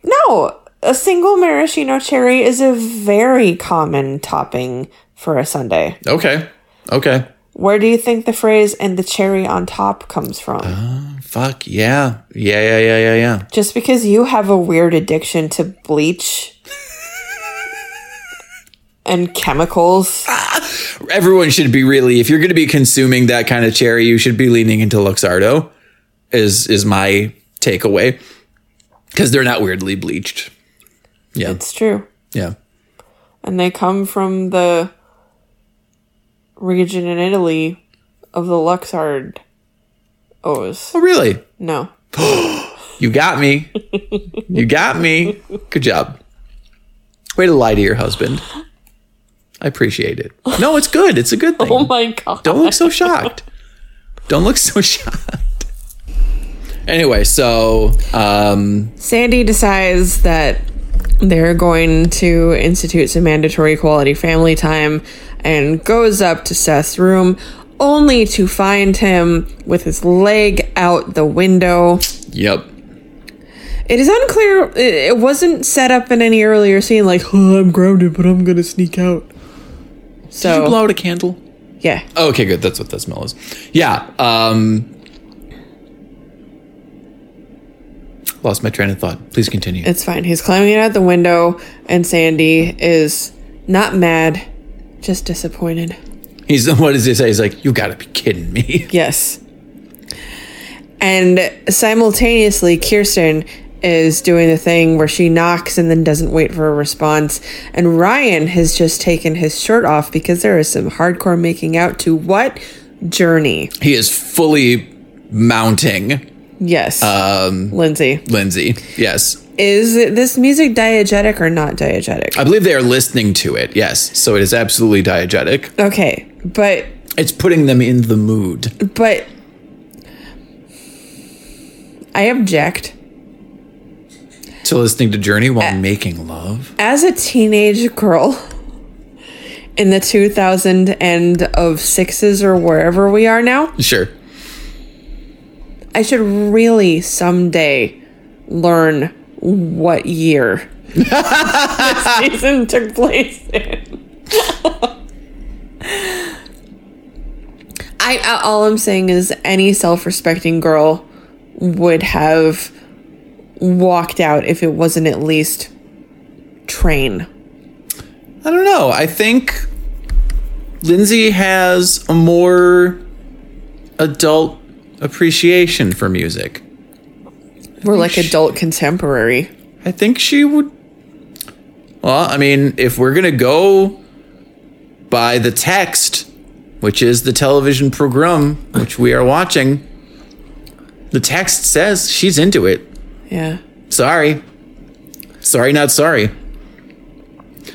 No. A single maraschino cherry is a very common topping for a sundae. Okay, okay. Where do you think the phrase and the cherry on top comes from? Ah, fuck yeah, yeah, yeah, yeah, yeah, yeah. Just because you have a weird addiction to bleach and chemicals. Ah, everyone should be really, if you're going to be consuming that kind of cherry, you should be leaning into Luxardo. Is is my takeaway because they're not weirdly bleached. Yeah, It's true. yeah. And they come from the region in Italy of the Luxard O's. Oh, really? No. You got me. you got me. Good job. Way to lie to your husband. I appreciate it. No, it's good. It's a good thing. Oh my god. Don't look so shocked. Don't look so shocked. Anyway, so um, Sandy decides that they're going to institute some mandatory quality family time and goes up to Seth's room only to find him with his leg out the window. yep. It is unclear, it it wasn't set up in any earlier scene like, oh, I'm grounded, but I'm gonna sneak out. Did you blow out a candle? yeah. Oh, okay, good. That's what that smell is. Yeah. Um, lost my train of thought. Please continue. It's fine. He's climbing out the window, and Sandy is not mad, just disappointed. He's what does he say? He's like, "You got to be kidding me." Yes. And simultaneously, Kirsten is doing the thing where she knocks and then doesn't wait for a response. And Ryan has just taken his shirt off because there is some hardcore making out to what? Journey. He is fully mounting Yes. um, Lindsay. Lindsay. Yes, Is this music diegetic or not diegetic? I believe they are listening to it. Yes, so it is absolutely diegetic. Okay, but It's putting them in the mood. but I object. To listening to Journey while making love. as a teenage girl in the 2000 and of sixes or wherever we are now, Sure. I should really someday learn what year this season took place in. I, I all I'm saying is any self-respecting girl would have walked out if it wasn't at least train. I don't know. I think Lindsay has a more adult appreciation for music. We're like adult contemporary. I think she would. Well, I mean, if we're gonna go by the text, which is the television program which we are watching, the text says she's into it. Yeah. Sorry. Sorry, not sorry.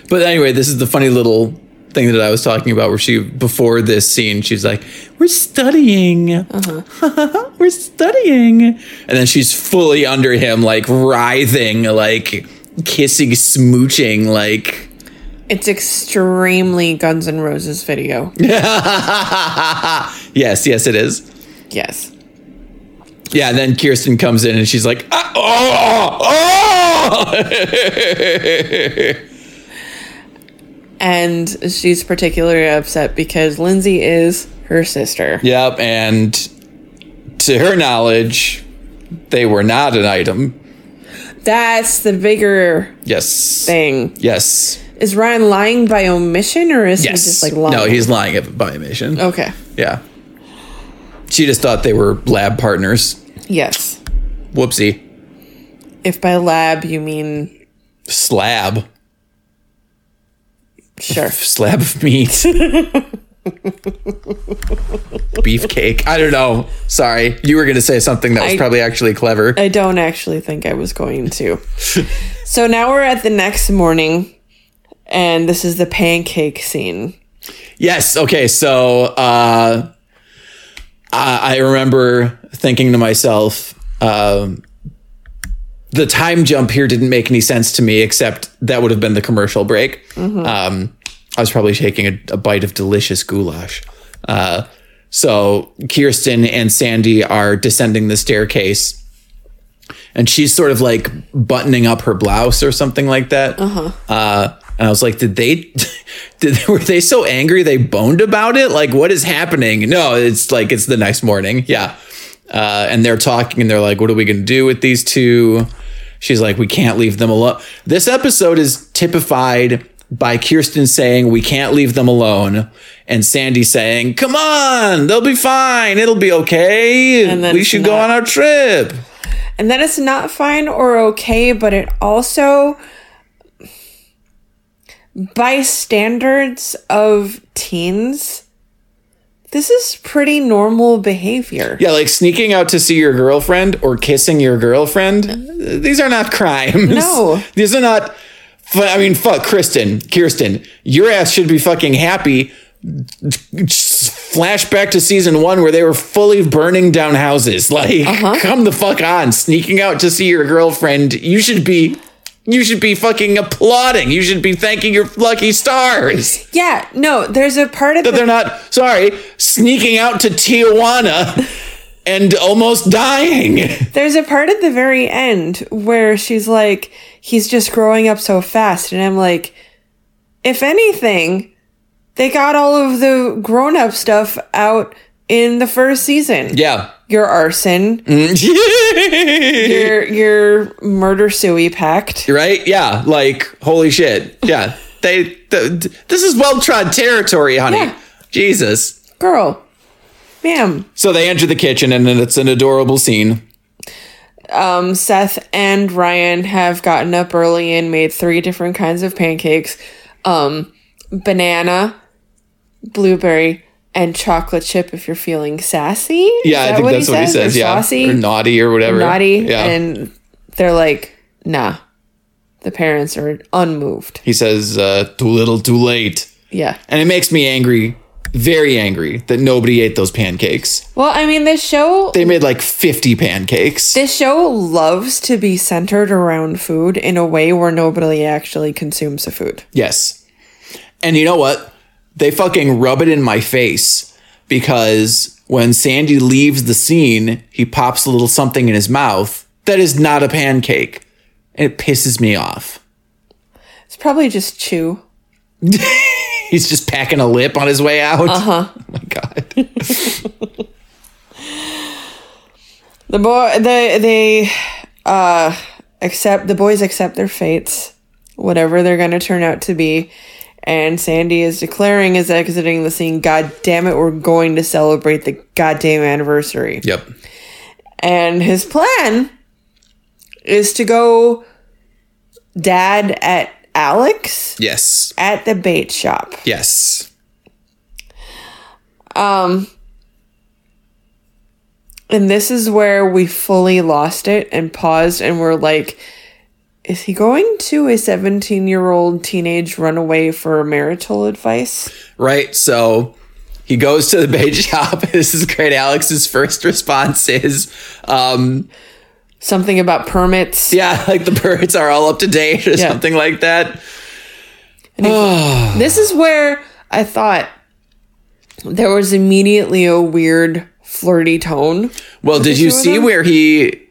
But anyway, this is the funny little thing that I was talking about where she, before this scene, she's like, We're studying. Uh-huh. We're studying. And then she's fully under him, like writhing, like kissing, smooching, like. It's extremely Guns N' Roses video. yes, yes, it is. Yes. Yeah, and then Kirsten comes in and she's like, ah, oh, oh. And she's particularly upset because Lindsay is her sister. Yep, and to her knowledge, they were not an item. That's the bigger Yes. thing. Yes. Is Ryan lying by omission or is Yes. he just like lying? No, he's lying by omission. Okay. Yeah. She just thought they were lab partners. Yes. Whoopsie. If by lab you mean Slab. sure. Slab of meat. Beefcake. I don't know. Sorry. You were going to say something that was I- probably actually clever. I don't actually think I was going to. so now we're at the next morning and this is the pancake scene. Yes. Okay. So uh, I, I remember thinking to myself, um, the time jump here didn't make any sense to me, except that would have been the commercial break. Um, I was probably taking a, a bite of delicious goulash. Uh, so Kirsten and Sandy are descending the staircase. And she's sort of like buttoning up her blouse or something like that. Uh-huh. and I was like, did they, did were they so angry they boned about it? Like, what is happening? No, it's like it's the next morning. Yeah. Uh, and they're talking and they're like, what are we going to do with these two? She's like, we can't leave them alone. This episode is typified by Kirsten saying, we can't leave them alone. And Sandy saying, come on, they'll be fine. It'll be okay. And we should go on our trip. And then it's not fine or okay, but it also by standards of teens this is pretty normal behavior. Yeah, like sneaking out to see your girlfriend or kissing your girlfriend. These are not crimes. No. These are not. I mean, fuck, Kristen, Kirsten, your ass should be fucking happy. Flashback to season one where they were fully burning down houses. Like, uh-huh. come the fuck on. Sneaking out to see your girlfriend. You should be. You should be fucking applauding. You should be thanking your lucky stars. Yeah, no, there's a part of That the they're not, sorry, sneaking out to Tijuana and almost dying. There's a part at the very end where she's like, he's just growing up so fast. And I'm like, if anything, they got all of the grown up stuff out in the first season. Yeah. Your arson, your your murder suey pact. Right? Yeah. Like, holy shit. Yeah. They, th- this is well trod territory, honey. Yeah. Jesus. Girl. Ma'am. So they enter the kitchen and then it's an adorable scene. Um, Seth and Ryan have gotten up early and made three different kinds of pancakes. Um, banana, blueberry, and chocolate chip if you're feeling sassy. Yeah, I think that's what he says. Or yeah. Saucy? Or naughty or whatever. naughty. Yeah. And they're like, nah. The parents are unmoved. he says, uh, too little, too late. Yeah. And it makes me angry, very angry, that nobody ate those pancakes. Well, I mean, this show They made like 50 pancakes. this show loves to be centered around food in a way where nobody actually consumes the food. Yes. And you know what? They fucking rub it in my face because when Sandy leaves the scene, he pops a little something in his mouth that is not a pancake. And it pisses me off. It's probably just chew. He's just packing a lip on his way out. Uh Uh-huh. huh. Oh my god. The boy, they they uh accept the boys accept their fates, whatever they're gonna turn out to be. And Sandy is declaring as exiting the scene, God damn it, we're going to celebrate the goddamn anniversary. yep. And his plan is to go dad at Alex Yes. at the bait shop. Yes. Um and this is where we fully lost it and paused and we're like is he going to a 17 year old teenage runaway for marital advice? Right. So he goes to the bait shop. This is great. Alex's first response is, um, Something about permits. yeah, like the permits are all up to date or Yeah. something like that. This is where I thought there was immediately a weird flirty tone. Well, did you see them? where he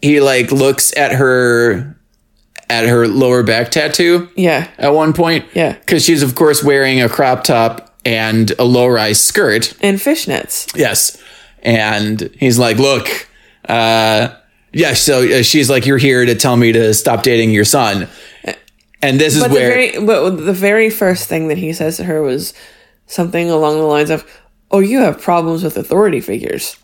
he like looks at her at her lower back tattoo Yeah. at one point? Yeah. Because she's of course wearing a crop top and a low rise skirt. And fishnets. Yes. And he's like, look, uh, yeah, so uh, she's like, you're here to tell me to stop dating your son. And this is But the where, very but the very first thing that he says to her was something along the lines of, "Oh, you have problems with authority figures."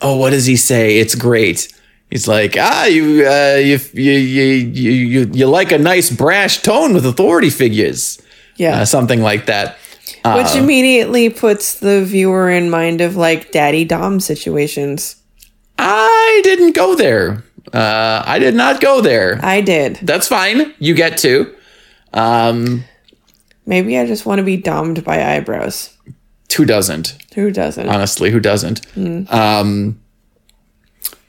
oh, what does he say? It's great. He's like, ah, you, uh, you, you, you, you, you, like a nice brash tone with authority figures, Yeah. uh, something like that. Which immediately puts the viewer in mind of like daddy dom situations. I didn't go there. Uh, I did not go there. I did. That's fine. You get to. Um, Maybe I just want to be domed by eyebrows. who doesn't? Who doesn't? honestly who doesn't um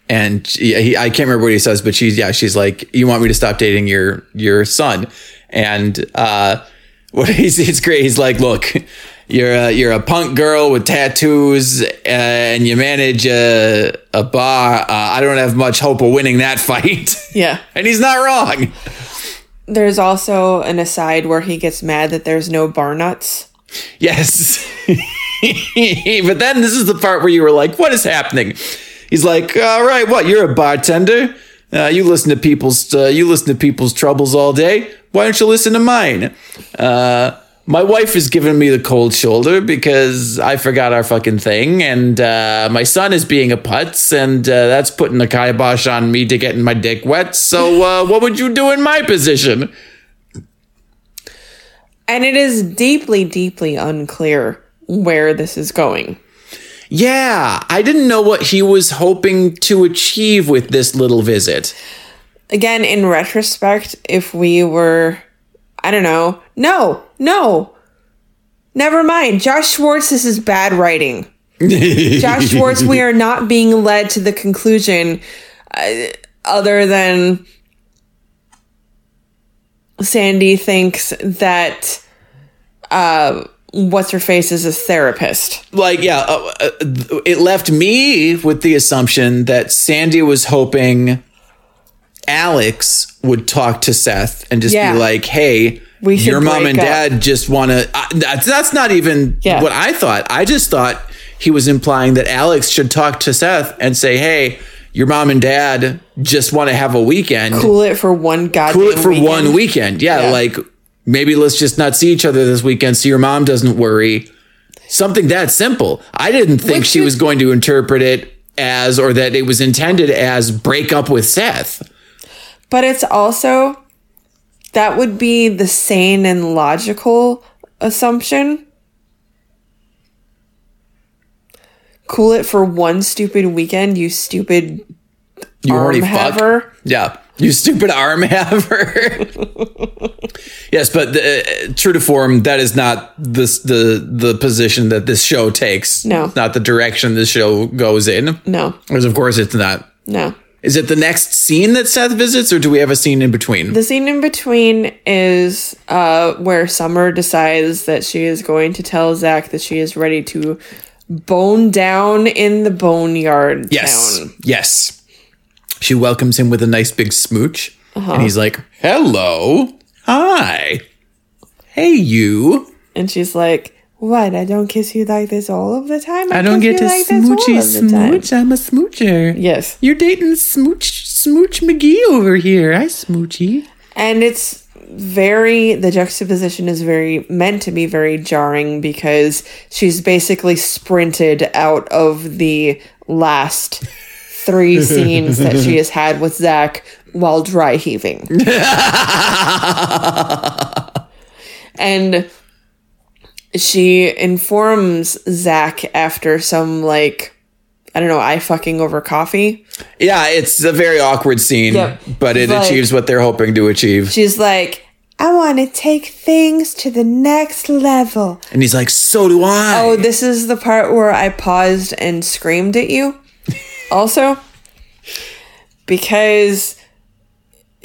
and he, i can't remember what he says but she's yeah she's like you want me to stop dating your your son and uh what he's it's great he's like look you're a, you're a punk girl with tattoos uh, and you manage a, a bar uh, i don't have much hope of winning that fight yeah. and he's not wrong There's also an aside where he gets mad that there's no bar nuts. Yes. but then this is the part where you were like, what is happening? He's like, all right, what? You're a bartender. Uh, you listen to people's uh, you listen to people's troubles all day. Why don't you listen to mine? Uh, my wife is giving me the cold shoulder because I forgot our fucking thing, and uh, my son is being a putz, and uh, that's putting the kibosh on me to getting my dick wet. So, uh, what would you do in my position? And it is deeply, deeply unclear where this is going. Yeah, I didn't know what he was hoping to achieve with this little visit. Again, in retrospect, if we were, I don't know, no, no, never mind. Josh Schwartz, this is bad writing. Josh Schwartz, we are not being led to the conclusion uh, other than Sandy thinks that uh, what's her face is a therapist. Like, yeah, uh, uh, it left me with the assumption that Sandy was hoping Alex would talk to Seth and just Yeah. be like, hey, We your mom and up." dad just want to. That's, that's not even Yeah. what I thought. I just thought he was implying that Alex should talk to Seth and say, hey, your mom and dad just want to have a weekend. Cool it for one goddamn cool it for weekend. one weekend. Yeah, Yeah. like maybe let's just not see each other this weekend so your mom doesn't worry. Something that simple. I didn't think Which she was going to interpret it as or that it was intended as break up with Seth. But it's also that would be the sane and logical assumption. Cool it for one stupid weekend, you stupid You arm horny fuck. Yeah. You stupid arm haver. yes, but the, uh, true to form, that is not this, the the position that this show takes. No. It's not the direction this show goes in. No, Because of course it's not. no. Is it the next scene that Seth visits, or do we have a scene in between? The scene in between is uh, where Summer decides that she is going to tell Zach that she is ready to bone down in the boneyard Yes. town. Yes. She welcomes him with a nice big smooch. Uh-huh. And he's like, hello. Hi. Hey, you. And she's like, What? I don't kiss you like this all of the time? I don't get to like smoochy of the time." smooch. I'm a smoocher. Yes. You're dating Smooch Smooch McGee over here. I smoochy. And it's very, the juxtaposition is very meant to be very jarring because she's basically sprinted out of the last three scenes that she has had with Zach while dry heaving. and she informs Zach after some, like, I don't know, eye fucking over coffee. Yeah, it's a very awkward scene, Yep. but it Like- achieves what they're hoping to achieve. She's like, I want to take things to the next level. And he's like, "So do I." Oh, this is the part where I paused and screamed at you. Also, because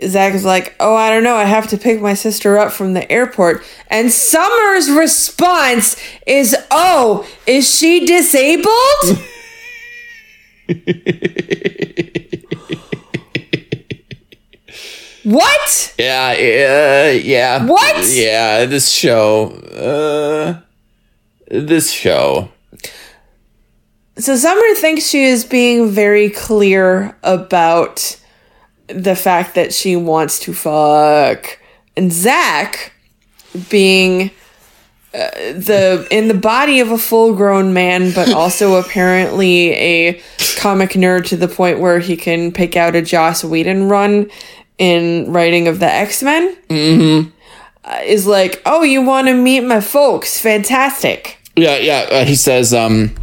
Zach is like, Oh, I don't know. I have to pick my sister up from the airport. And Summer's response is, Oh, is she disabled? what? Yeah, yeah, yeah. What? Yeah, this show. Uh, this show. So Summer thinks she is being very clear about the fact that she wants to fuck. And Zach being uh, the in the body of a full-grown man but also apparently a comic nerd to the point where he can pick out a Joss Whedon run in writing of the X-Men. Mm-hmm. Uh, is like, "Oh, you want to meet my folks? Fantastic." Yeah, yeah. Uh, he says, um,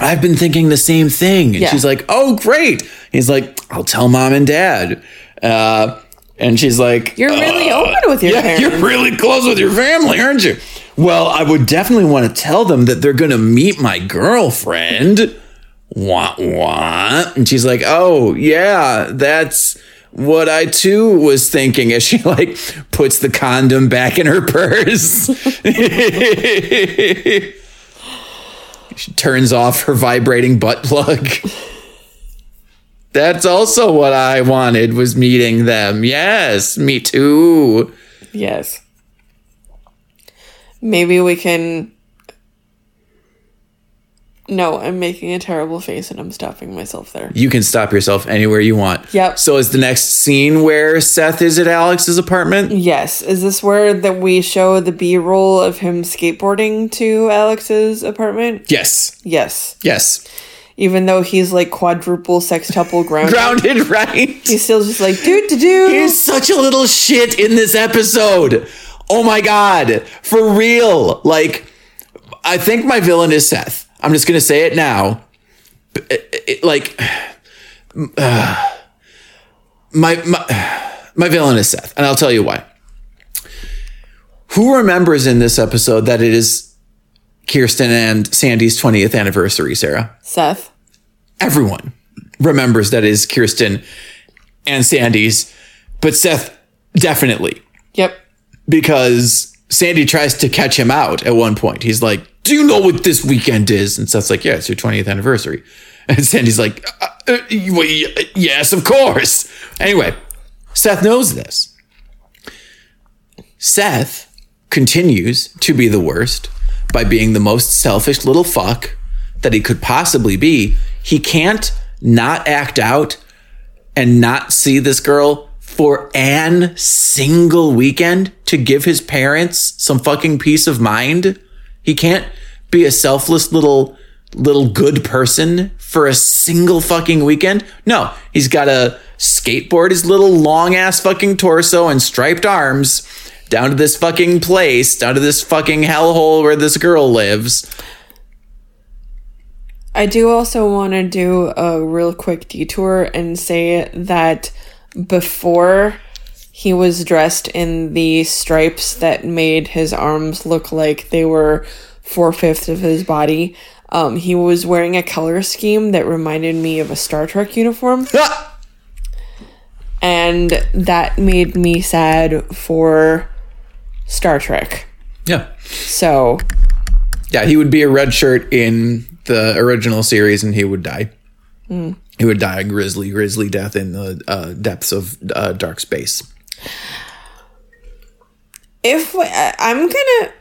I've been thinking the same thing. And Yeah. she's like, oh, great. He's like, I'll tell mom and dad. Uh, and she's like, You're really open with your yeah, parents. you're really close with your family, aren't you? Well, I would definitely want to tell them that they're going to meet my girlfriend. What, what? And she's like, oh, yeah, that's what I too was thinking as she like puts the condom back in her purse. she turns off her vibrating butt plug. That's also what I wanted was meeting them. Yes, me too. Yes. Maybe we can. No, I'm making a terrible face and I'm stopping myself there. You can stop yourself anywhere you want. Yep. So is the next scene where Seth is at Alex's apartment? Yes. Is this where that we show the B roll of him skateboarding to Alex's apartment? Yes. Yes. Yes. Even though he's like quadruple sextuple ground. Grounded, right? He's still just like doo doo doo. He's such a little shit in this episode. Oh my god. For real. Like, I think my villain is Seth. I'm just gonna say it now. It- it- like, uh, my my my villain is Seth, and I'll tell you why. Who remembers in this episode that it is Kirsten and Sandy's 20th anniversary, Sarah? Seth. everyone remembers that is Kirsten and Sandy's, but Seth definitely Yep. because Sandy tries to catch him out at one point. He's like, "Do you know what this weekend is?" And Seth's like, "Yeah, it's your 20th anniversary." And Sandy's like, uh, uh, well, "Yes, of course." Anyway, Seth knows this. Seth continues to be the worst by being the most selfish little fuck that he could possibly be. He can't not act out and not see this girl for an single weekend to give his parents some fucking peace of mind. He can't be a selfless little little good person for a single fucking weekend. No, he's got to skateboard his little long ass fucking torso and striped arms down to this fucking place, down to this fucking hellhole where this girl lives. I do also want to do a real quick detour and say that before he was dressed in the stripes that made his arms look like they were four fifths of his body, um, he was wearing a color scheme that reminded me of a Star Trek uniform. And that made me sad for Star Trek. Yeah. So, Yeah, he would be a red shirt in the original series and he would die. He would die a grisly, grisly death in the uh, depths of uh, dark space. if I- I'm gonna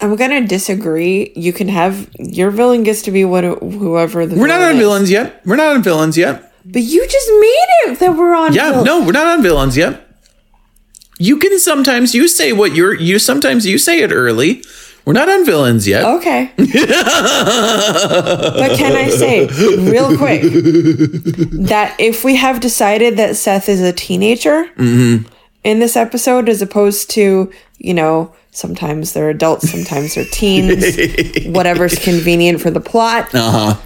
I'm gonna disagree. You can have your villain gets to be what whoever the We're not on is. villains yet. We're not on villains yet. But you just made it that we're on. Yeah, no, we're not on villains yet. You can sometimes you say what you're you sometimes you say it early. We're not on villains yet. Okay. but can I say real quick that if we have decided that Seth is a teenager Mm-hmm. in this episode, as opposed to, you know, sometimes they're adults, sometimes they're teens, whatever's convenient for the plot. Uh-huh.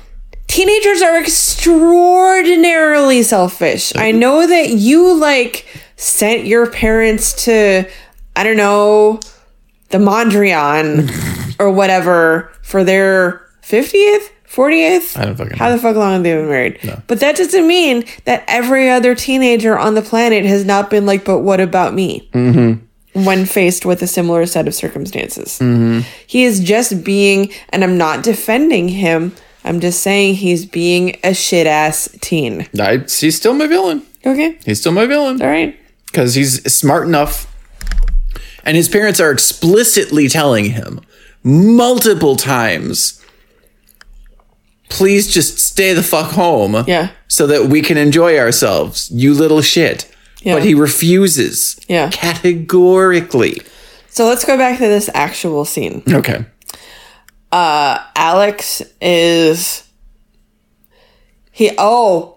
Teenagers are extraordinarily selfish. I know that you like sent your parents to, I don't know, the Mondrian or whatever for their 50th, 40th. I don't fucking How know. the fuck long have they been married? No. But that doesn't mean that every other teenager on the planet has not been like, but what about me? Mm-hmm. When faced with a similar set of circumstances. Mm-hmm. He is just being, and I'm not defending him, I'm just saying he's being a shit ass teen. I, he's still my villain. Okay? He's still my villain All right. because he's smart enough, and his parents are explicitly telling him multiple times, "Please just stay the fuck home." Yeah. so that we can enjoy ourselves, you little shit. Yeah. But he refuses. Yeah. Categorically. So let's go back to this actual scene. Okay. Uh, Alex is he oh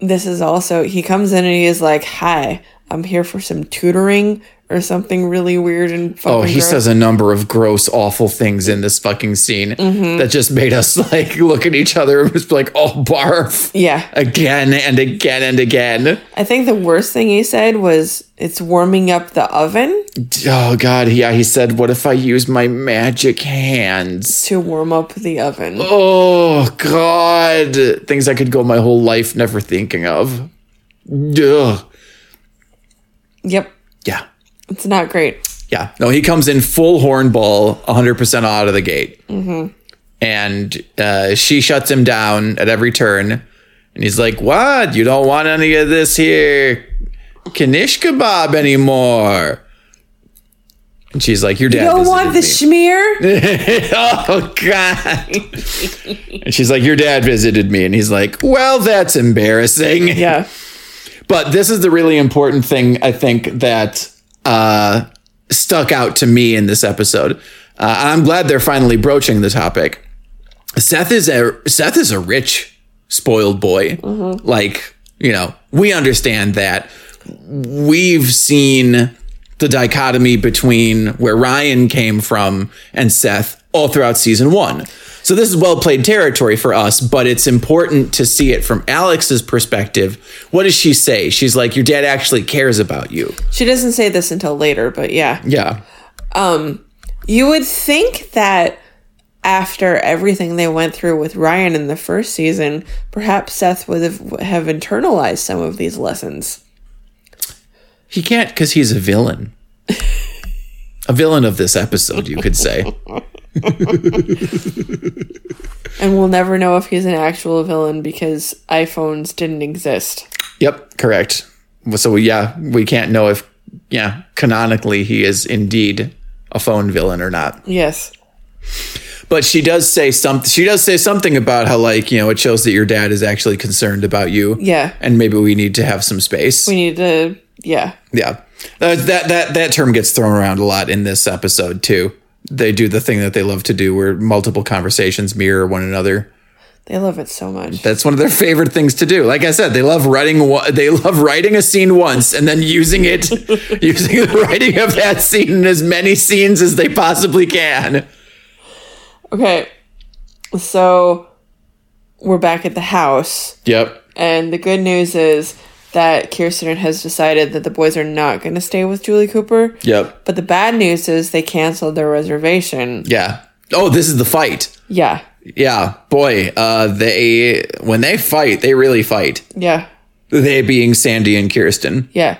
this is also he comes in and he is like hi i'm here for some tutoring or something really weird and fucking Oh, he gross. says a number of gross, awful things in this fucking scene Mm-hmm. that just made us like look at each other and just be like, oh, barf. yeah Again and again and again. i think the worst thing he said was it's warming up the oven Oh, God. Yeah, he said, what if I use my magic hands? to warm up the oven Oh, God. Things I could go my whole life never thinking of. Ugh. Yep Yeah. it's not great Yeah. No, he comes in full hornball, 100% out of the gate. Mm-hmm. And uh, she shuts him down at every turn. And he's like, What? You don't want any of this here Kanish kebab anymore. And she's like, Your dad you don't want the me." schmear oh, God. and she's like, Your dad visited me. And he's like, Well, that's embarrassing. yeah But this is the really important thing I think that uh, stuck out to me in this episode. Uh, and I'm glad they're finally broaching the topic. Seth is a Seth is a rich, spoiled boy. Like you know, we understand that. We've seen the dichotomy between where Ryan came from and Seth all throughout season one. So this is well played territory for us, but it's important to see it from Alex's perspective. What does she say? She's like, Your dad actually cares about you. she doesn't say this until later but yeah Yeah. Um, You would think that after everything they went through with Ryan in the first season, perhaps Seth would have, have internalized some of these lessons. He can't because he's a villain. a villain of this episode, you could say. And we'll never know if he's an actual villain because iPhones didn't exist. Yep, correct. So yeah, we can't know if yeah, canonically he is indeed a phone villain or not. Yes. But she does say something she does say something about how like, you know, it shows that your dad is actually concerned about you. Yeah. And maybe we need to have some space. We need to, yeah. Yeah. Uh, that that that term gets thrown around a lot in this episode too. They do the thing that they love to do where multiple conversations mirror one another. They love it so much. That's one of their favorite things to do. Like I said, they love writing they love writing a scene once and then using it using the writing of that scene in as many scenes as they possibly can. Okay. So we're back at the house. Yep. And the good news is that Kirsten has decided that the boys are not going to stay with Julie Cooper. Yep. But the bad news is they canceled their reservation. Yeah. Oh, this is the fight. Yeah. Yeah, boy, uh they when they fight, they really fight. Yeah. They being Sandy and Kirsten. Yeah.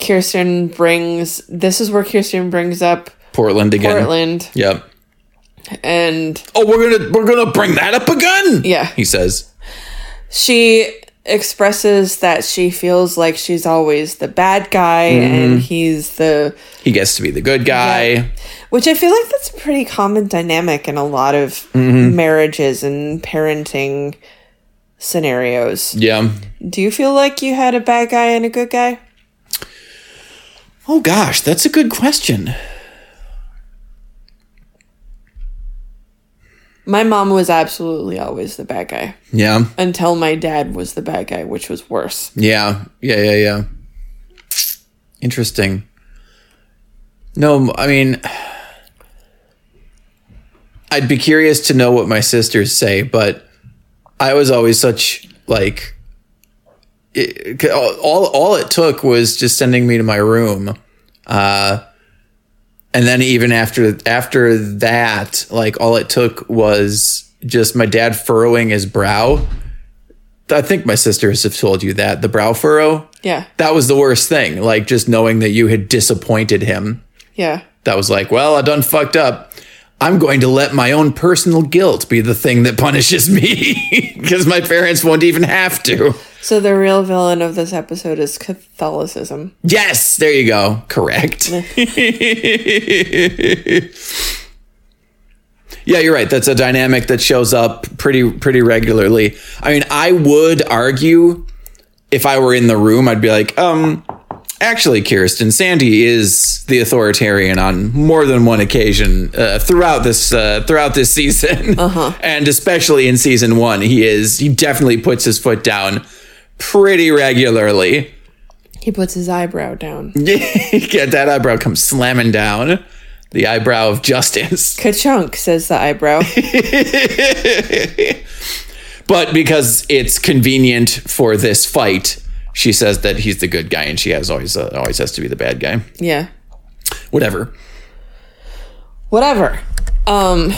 Kirsten brings this is where Kirsten brings up Portland again. Portland Yep. and Oh, we're gonna we're gonna bring that up again. Yeah. he says. she expresses that she feels like she's always the bad guy and mm-hmm. he's the He gets to be the good guy. which I feel like that's a pretty common dynamic in a lot of mm-hmm. marriages and parenting scenarios. Yeah. Do you feel like you had a bad guy and a good guy? Oh gosh, that's a good question. My mom was absolutely always the bad guy Yeah. until my dad was the bad guy, which was worse. Yeah. Yeah, yeah, yeah. Interesting. No, I mean I'd be curious to know what my sisters say, but I was always such like it, all all it took was just sending me to my room. Uh and then even after after that, like all it took was just my dad furrowing his brow. I think my sisters have told you that the brow furrow. Yeah. That was the worst thing. Like just knowing that you had disappointed him. Yeah. That was like, well, I done fucked up. I'm going to let my own personal guilt be the thing that punishes me because my parents won't even have to. So the real villain of this episode is Catholicism. Yes, there you go. Correct. yeah, you're right. That's a dynamic that shows up pretty pretty regularly. I mean, I would argue if I were in the room, I'd be like, um, actually, Kirsten, Sandy is the authoritarian on more than one occasion uh, throughout this uh, throughout this season, and especially in season one, he is he definitely puts his foot down pretty regularly. He puts his eyebrow down. yeah, that eyebrow comes slamming down. The eyebrow of justice. Ka-chunk, says the eyebrow. But because it's convenient for this fight, she says that he's the good guy and she has always uh, always has to be the bad guy. yeah. Whatever. Whatever. Um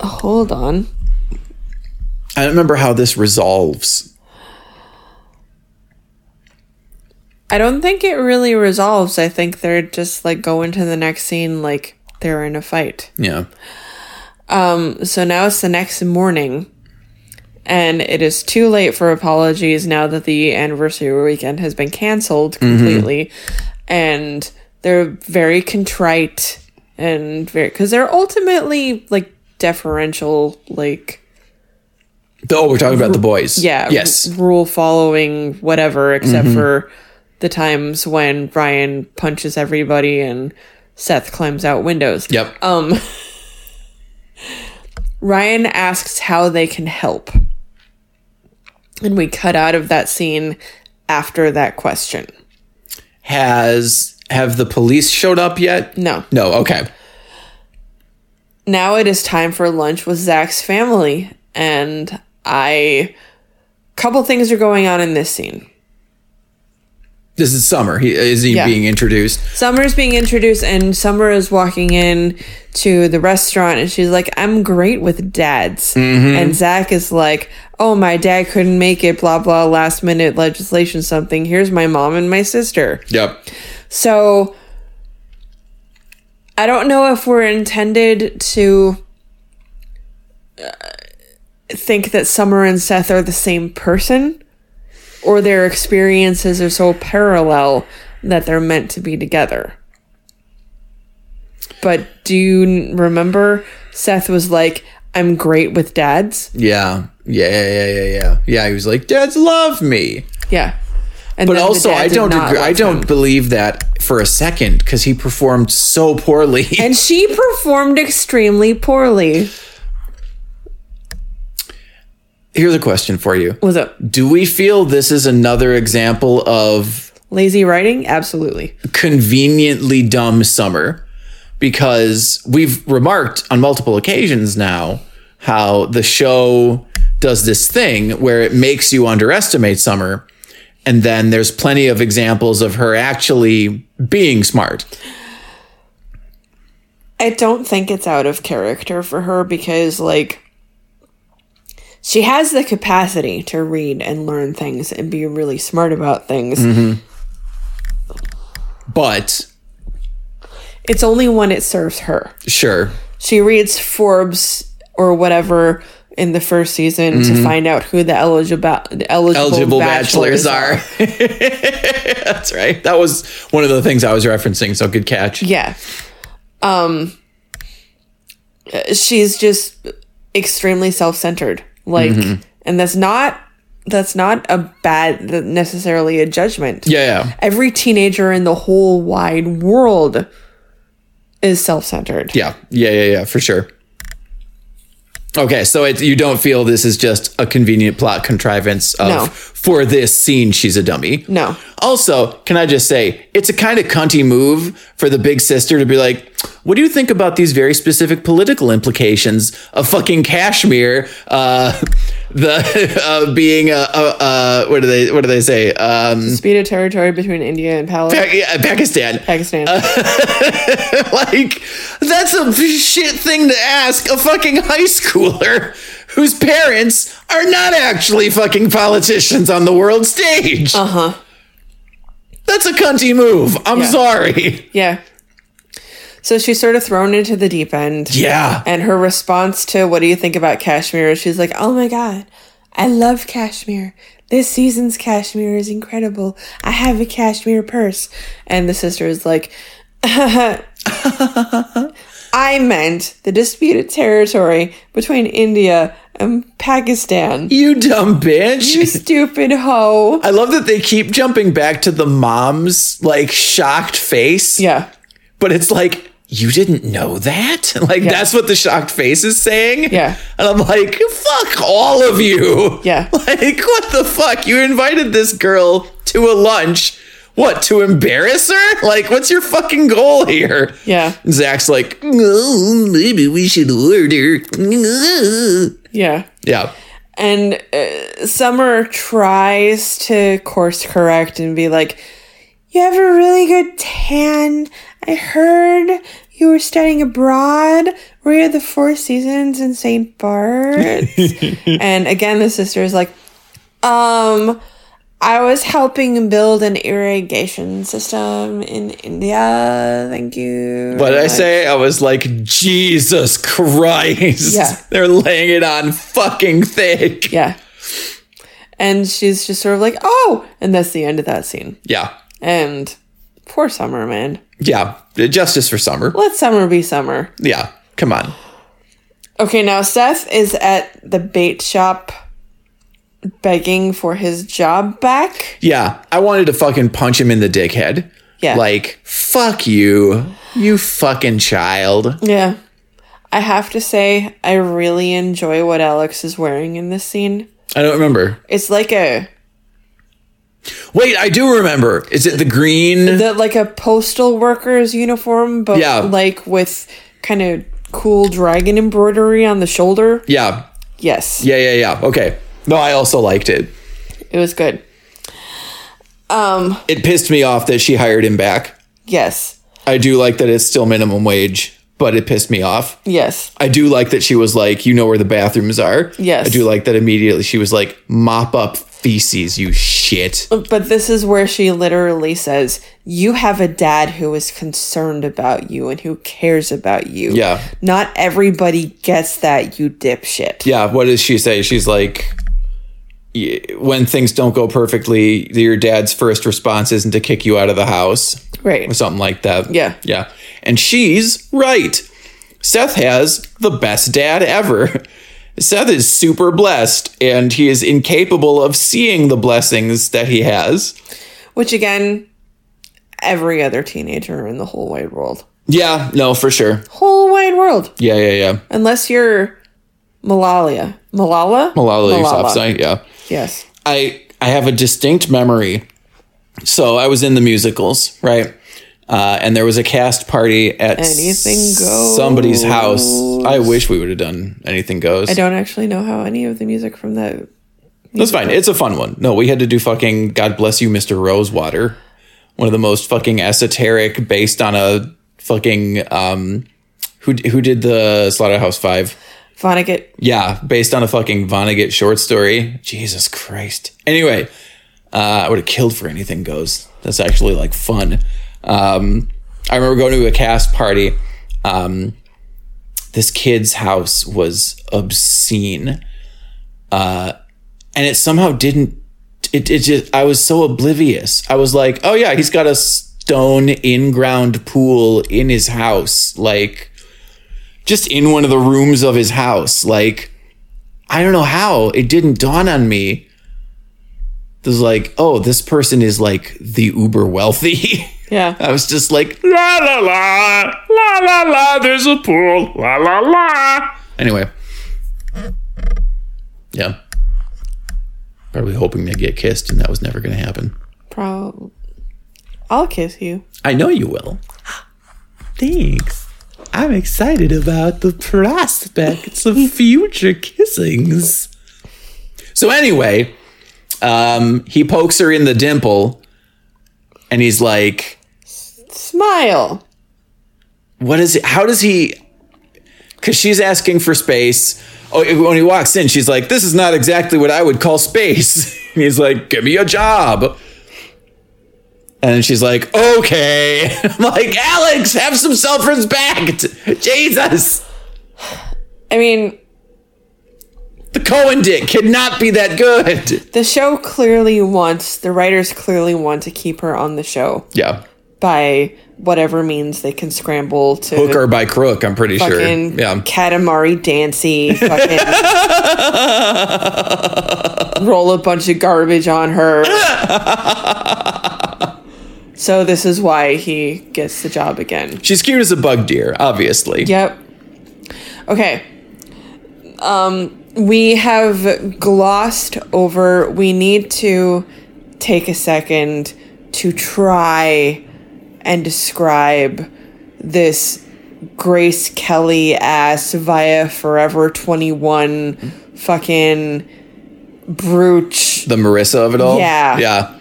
hold on. I don't remember how this resolves. I don't think it really resolves. I think they're just like going to the next scene like they're in a fight. Yeah. Um so now it's the next morning and it is too late for apologies now that the anniversary weekend has been canceled completely and they're very contrite and very cuz they're ultimately like deferential like Oh, we're talking about the boys. yeah Yes. r- rule following whatever except for the times when Ryan punches everybody and Seth climbs out windows. Yep. Um Ryan asks how they can help. And we cut out of that scene after that question. Has have the police showed up yet? No. No. Okay. Now it is time for lunch with Zach's family and I couple things are going on in this scene. This is Summer. He is he Yeah. being introduced? Summer's being introduced, and Summer is walking in to the restaurant, and she's like, "I'm great with dads." And Zach is like, "Oh, my dad couldn't make it. Blah blah. Last minute legislation. Something. Here's my mom and my sister." Yep. So I don't know if we're intended to uh, think that Summer and Seth are the same person or their experiences are so parallel that they're meant to be together. But do you remember Seth was like, I'm great with dads? Yeah. Yeah. Yeah. Yeah. Yeah. Yeah. He was like, "Dads love me." Yeah. And But also, I don't agree. I don't him. believe that for a second because he performed so poorly. And she performed extremely poorly. Here's a question for you: What's up? Do we feel this is another example of lazy writing? Absolutely. conveniently dumb summer? Because we've remarked on multiple occasions now how the show does this thing where it makes you underestimate summer. And then there's plenty of examples of her actually being smart. I don't think it's out of character for her because, like, she has the capacity to read and learn things and be really smart about things. Mm-hmm. But It's only when it serves her. sure. She reads Forbes or whatever in the first season to find out who the eligible eligible, eligible bachelors, bachelors, are. That's right. That was one of the things I was referencing. So good catch. Yeah. Um she's just extremely self-centered. Like Mm-hmm. and that's not that's not a bad necessarily a judgment. Yeah, yeah, Every teenager in the whole wide world is self-centered. yeah, yeah, yeah, yeah, for sure. Okay, so it, you don't feel this is just a convenient plot contrivance of No. For this scene she's a dummy. No. Also, can I just say, it's a kind of cunty move for the big sister to be like, what do you think about these very specific political implications of fucking Kashmir? Uh, the uh, being a, a, a what do they what do they say? Um, Disputed territory between India and Pa- yeah, Pakistan. Pakistan. like that's a shit thing to ask a fucking high schooler whose parents are not actually fucking politicians on the world stage. uh huh. That's a cunty move. I'm Yeah. sorry. Yeah. So she's sort of thrown into the deep end. Yeah. And her response to what do you think about Kashmir? She's like, oh my God, I love Kashmir. This season's cashmere is incredible. I have a cashmere purse. And the sister is like, I meant the disputed territory between India and Pakistan. You dumb bitch. You stupid hoe. I love that they keep jumping back to the mom's like shocked face. Yeah. But it's like, you didn't know that? Like, that's what the shocked face is saying? Yeah. And I'm like, fuck all of you. Yeah. Like, what the fuck? You invited this girl to a lunch. What, to embarrass her? Like, what's your fucking goal here? Yeah. Zach's like, oh, maybe we should order. Yeah. Yeah. And uh, Summer tries to course correct and be like, You have a really good tan. I heard you were studying abroad. Were you at the Four Seasons in St. Bart's? and again, the sister is like, Um, I was helping build an irrigation system in India. Thank you. What did I say? I was like, Jesus Christ. Yeah. They're laying it on fucking thick. Yeah. And she's just sort of like, oh, and that's the end of that scene. Yeah. And poor Summer, man. Yeah. Justice for summer. Let Summer be Summer. Yeah. Come on. Okay, now Seth is at the bait shop begging for his job back. Yeah. I wanted to fucking punch him in the dickhead. Yeah. Like, fuck you. You fucking child. Yeah. I have to say, I really enjoy what Alex is wearing in this scene. I don't remember. It's like a Wait, I do remember. Is it the green? the like a postal worker's uniform, but Yeah. like with kind of cool dragon embroidery on the shoulder. yeah. Yes. Yeah, yeah, yeah. Okay. No, I also liked it. It was good. Um, It pissed me off that she hired him back. yes. I do like that it's still minimum wage, but it pissed me off. Yes. I do like that she was like, you know where the bathrooms are. Yes. I do like that immediately she was like, mop up feces, you shit. But this is where she literally says, You have a dad who is concerned about you and who cares about you. Yeah. Not everybody gets that, you dipshit. Yeah. What does she say? She's like, when things don't go perfectly, your dad's first response isn't to kick you out of the house Right. or something like that. Yeah. Yeah. And she's right. Seth has the best dad ever. Seth is super blessed and he is incapable of seeing the blessings that he has. Which again, every other teenager in the whole wide world. Yeah, no, for sure. Whole wide world. Yeah, yeah, yeah. Unless you're Malalia. Malala? Malala Yousafzai, yeah. Yes. I I have a distinct memory. So I was in the musicals, right? Uh, and there was a cast party at Anything Goes. somebody's house. I wish we would have done anything goes. I don't actually know how any of the music from that. That's fine. It's a fun one. No, we had to do fucking God bless you, Mr. Rosewater. One of the most fucking esoteric, based on a fucking um, who who did the Slaughterhouse Five? Vonnegut. Yeah, based on a fucking Vonnegut short story. Jesus Christ. Anyway, uh, I would have killed for anything goes. That's actually like fun. Um, I remember going to a cast party. Um, this kid's house was obscene. Uh, and it somehow didn't. It, it just I was so oblivious. I was like, oh yeah, he's got a stone in ground pool in his house, like just in one of the rooms of his house. Like I don't know how it didn't dawn on me. It was like, oh, this person is like the uber wealthy. Yeah. I was just like, la la la, la la la, there's a pool, la la la. Anyway. Yeah. Probably hoping they get kissed, and that was never going to happen. Pro. I'll kiss you. I know you will. Thanks. I'm excited about the prospects of future kissings. So, anyway, um, he pokes her in the dimple, and he's like, Smile. what is it? How does he? Because she's asking for space. Oh, when he walks in, she's like, "This is not exactly what I would call space." He's like, "Give me a job." And she's like, "Okay." I'm like, "Alex, have some self-respect." Jesus, I mean, the Cohen dick cannot be that good. the show clearly wants, the writers clearly want to keep her on the show Yeah, by whatever means they can scramble to hook or by crook. I'm pretty sure. Yeah. Katamari Damacy fucking roll a bunch of garbage on her. so this is why he gets the job again. She's cute as a bug deer, obviously. Yep. Okay. Um, we have glossed over. We need to take a second to try and describe this Grace Kelly ass via Forever 21 fucking brooch. The Marissa of it all. Yeah. Yeah.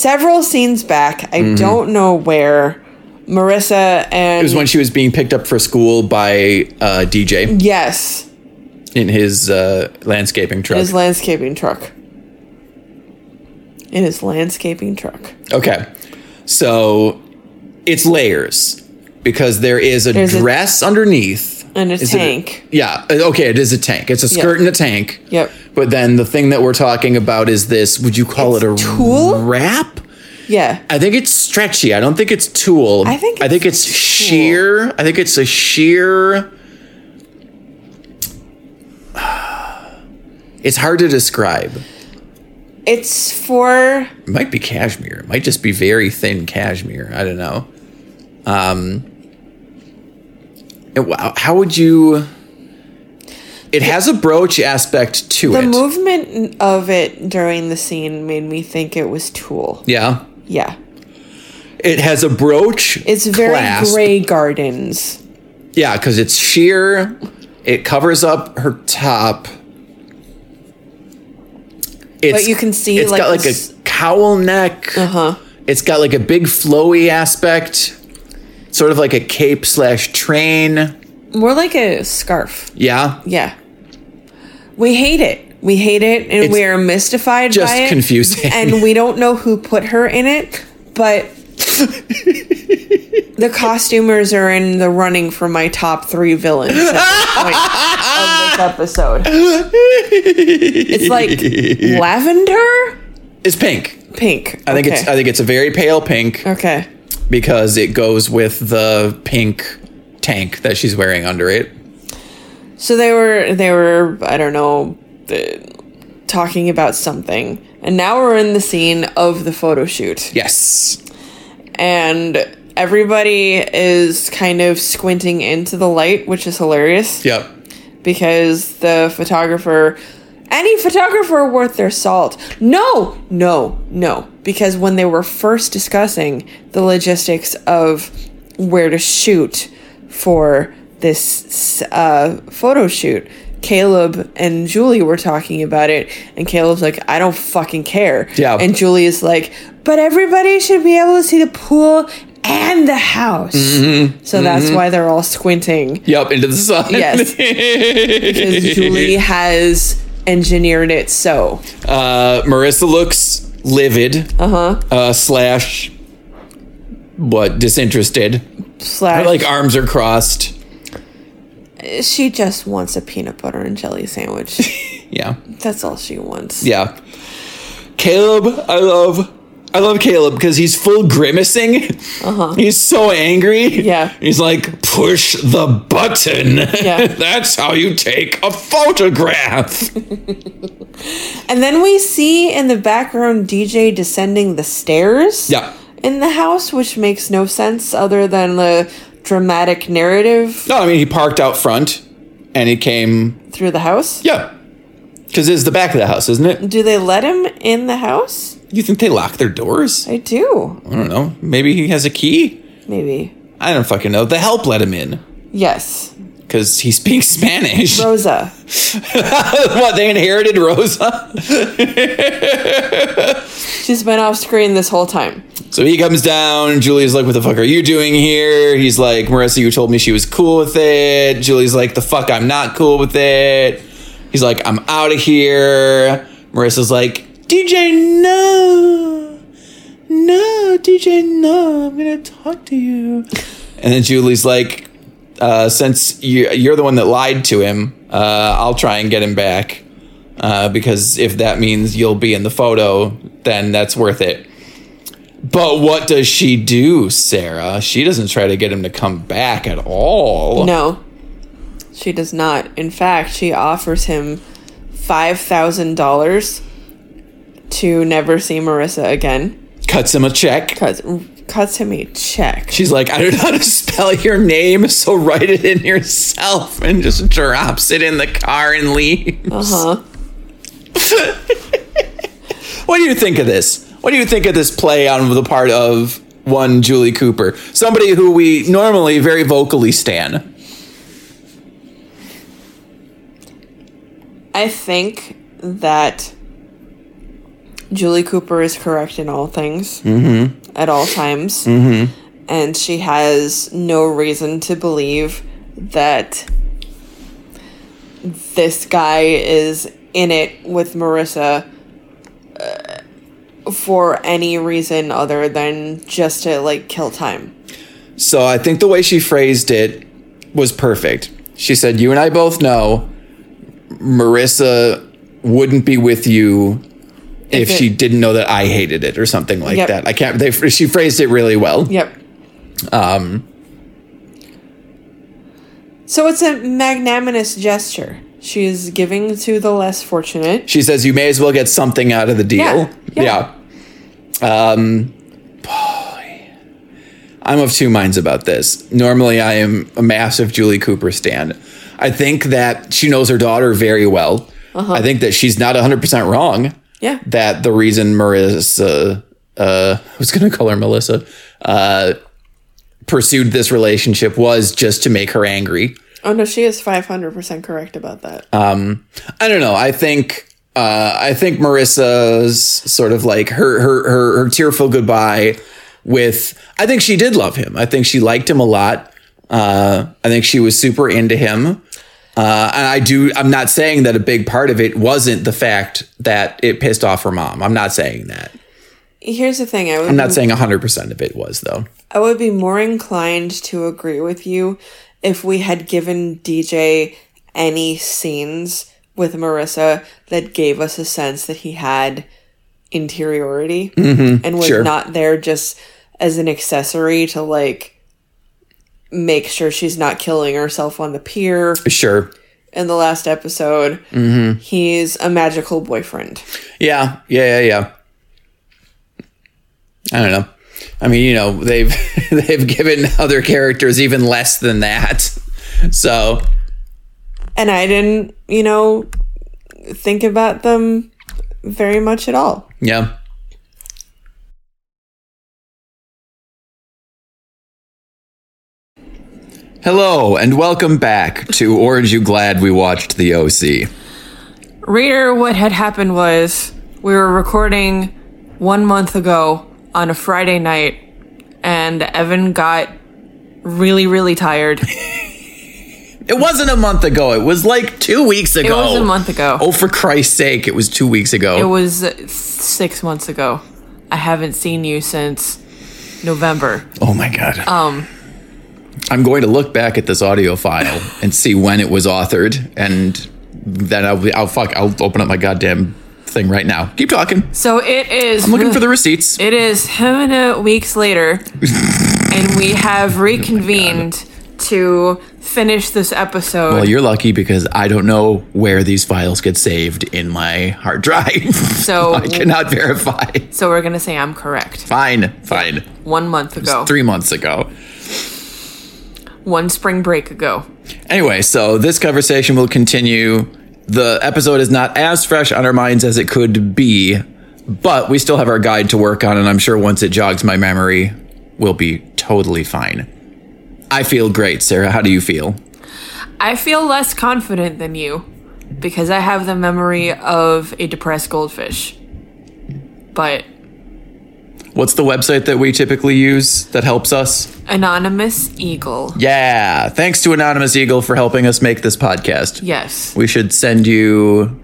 Several scenes back, I don't know where, Marissa and. It was when she was being picked up for school by uh, DJ. yes. in his uh, landscaping truck. his landscaping truck. In his landscaping truck. okay, so it's layers because there is a There's a- dress underneath And a Is it tank. yeah, uh, okay, it is a tank. It's a skirt and a tank. Yep. But then the thing that we're talking about is this. Would you call It's it a tulle? wrap? yeah. I think it's stretchy. I don't think it's tulle. I think I think it's it's sheer. I think it's a sheer. It's hard to describe. It's for It might be cashmere. It might just be very thin cashmere. I don't know. Um, how would you? It has a brooch aspect to the it. The movement of it during the scene made me think it was tulle. yeah, Yeah. it has a brooch. It's very clasp. Grey Gardens. Yeah, because it's sheer. It covers up her top. It's, you can see, it's like, got like this- a cowl neck. Uh huh. It's got like a big flowy aspect, sort of like a cape slash train. More like a scarf. Yeah, Yeah. We hate it. We hate it and It's we are mystified just by it. confusing. And we don't know who put her in it, but the costumers are in the running for my top three villains at this point of this episode. It's like lavender? it's pink. Pink. I think it's I think it's a very pale pink Okay. because it goes with the pink tank that she's wearing under it. So they were they were I don't know uh, talking about something, and now we're in the scene of the photo shoot, Yes. and everybody is kind of squinting into the light, which is hilarious Yep. because the photographer. Any photographer worth their salt. No, no, no. Because when they were first discussing the logistics of where to shoot for this uh, photo shoot, Caleb and Julie were talking about it, and Caleb's like, I don't fucking care. Yeah. And Julie is like, but everybody should be able to see the pool and the house. So that's why they're all squinting. Yep, into the sun. Yes. Because Julie has engineered it so. Uh, Marissa looks livid. Uh-huh. Uh Slash. What? Disinterested. Slash, Her like arms are crossed. she just wants a peanut butter and jelly sandwich. Yeah. That's all she wants. Yeah. Caleb, I love I love Caleb because he's full grimacing. Uh-huh. He's so angry. Yeah. He's like, push the button. Yeah. That's how you take a photograph. And then we see in the background DJ descending the stairs. yeah. In the house, which makes no sense other than the dramatic narrative No, I mean he parked out front and he came through the house. Yeah. Because it's the back of the house, isn't it? Do they let him in the house? You think they lock their doors? I do. I don't know. Maybe he has a key? Maybe. I don't fucking know. The help let him in. Yes. Because he speaks Spanish. Rosa. what, they inherited Rosa? She's been off screen this whole time. So he comes down. Julie's like, What the fuck are you doing here? He's like, Marissa, you told me she was cool with it. Julie's like, The fuck, I'm not cool with it. He's like, I'm out of here. Marissa's like, DJ, no. No, DJ, no. I'm to talk to you. And then Julie's like, uh, Since you, you're the one that lied to him, uh, I'll try and get him back. Uh, because if that means you'll be in the photo, then that's worth it. But what does she do, Sarah? She doesn't try to get him to come back at all. No. She does not. In fact, she offers him $5,000 to never see Marissa again. Cuts him a check. Cuts, cuts him a check. She's like, I don't know how to spell your name, so write it in yourself and just drops it in the car and leaves. Uh huh. What do you think of this? What do you think of this play on the part of one Julie Cooper? Somebody who we normally very vocally stan. I think that Julie Cooper is correct in all things at all times. And she has no reason to believe that this guy is in it with Marissa uh, for any reason other than just to like kill time. So I think the way she phrased it was perfect. She said, You and I both know Marissa wouldn't be with you if, If it- she didn't know that I hated it or something like Yep. that. I can't, they, she phrased it really well. Yep. Um, So it's a magnanimous gesture. she is giving to the less fortunate. she says, You may as well get something out of the deal. Yeah, Yeah. Um, boy. I'm of two minds about this. Normally, I am a massive Julie Cooper stan. I think that she knows her daughter very well. I think that she's not 100% wrong. Yeah. that the reason Marissa, uh, I was going to call her Melissa, uh, pursued this relationship was just to make her angry. Oh no, she is five hundred percent correct about that. Um, I don't know. I think, uh, I think Marissa's sort of like her, her, her, her tearful goodbye with, I think she did love him. I think she liked him a lot. Uh, I think she was super into him. Uh, and I do, I'm not saying that a big part of it wasn't the fact that it pissed off her mom. I'm not saying that. Here's the thing: I would I'm not saying 100% of it was, though. I would be more inclined to agree with you if we had given DJ any scenes with Marissa that gave us a sense that he had interiority mm-hmm. and was sure. not there just as an accessory to like make sure she's not killing herself on the pier Sure. in the last episode. Mm-hmm. He's a magical boyfriend. Yeah, yeah, yeah, yeah. I don't know. I mean, you know, they've they've given other characters even less than that. So, And I didn't, you know, think about them very much at all. yeah. Hello and welcome back to Orange You Glad We Watched the OC. Reader, what had happened was we were recording one month ago on a Friday night, and Evan got really, really tired. It wasn't a month ago. It was like 2 weeks ago. It was a month ago. Oh, for Christ's sake, it was 2 weeks ago. It was uh, six months ago. I haven't seen you since November. Oh my god. Um I'm going to look back at this audio file and see when it was authored and then I'll, be, I'll fuck. I'll open up my goddamn thing right now. Keep talking. So it is. I'm looking for the receipts. It is how many weeks later, and we have reconvened to finish this episode. Well, you're lucky because I don't know where these files get saved in my hard drive. So- I cannot verify. so we're gonna say I'm correct. Fine, fine. One month ago, Three months ago. one spring break ago. Anyway, so this conversation will continue. The episode is not as fresh on our minds as it could be, but we still have our guide to work on, and I'm sure once it jogs my memory, we'll be totally fine. I feel great, Sarah. How do you feel? I feel less confident than you because I have the memory of a depressed goldfish. But What's the website that we typically use that helps us? anonymous eagle. Yeah, thanks to Anonymous Eagle for helping us make this podcast. Yes, We should send you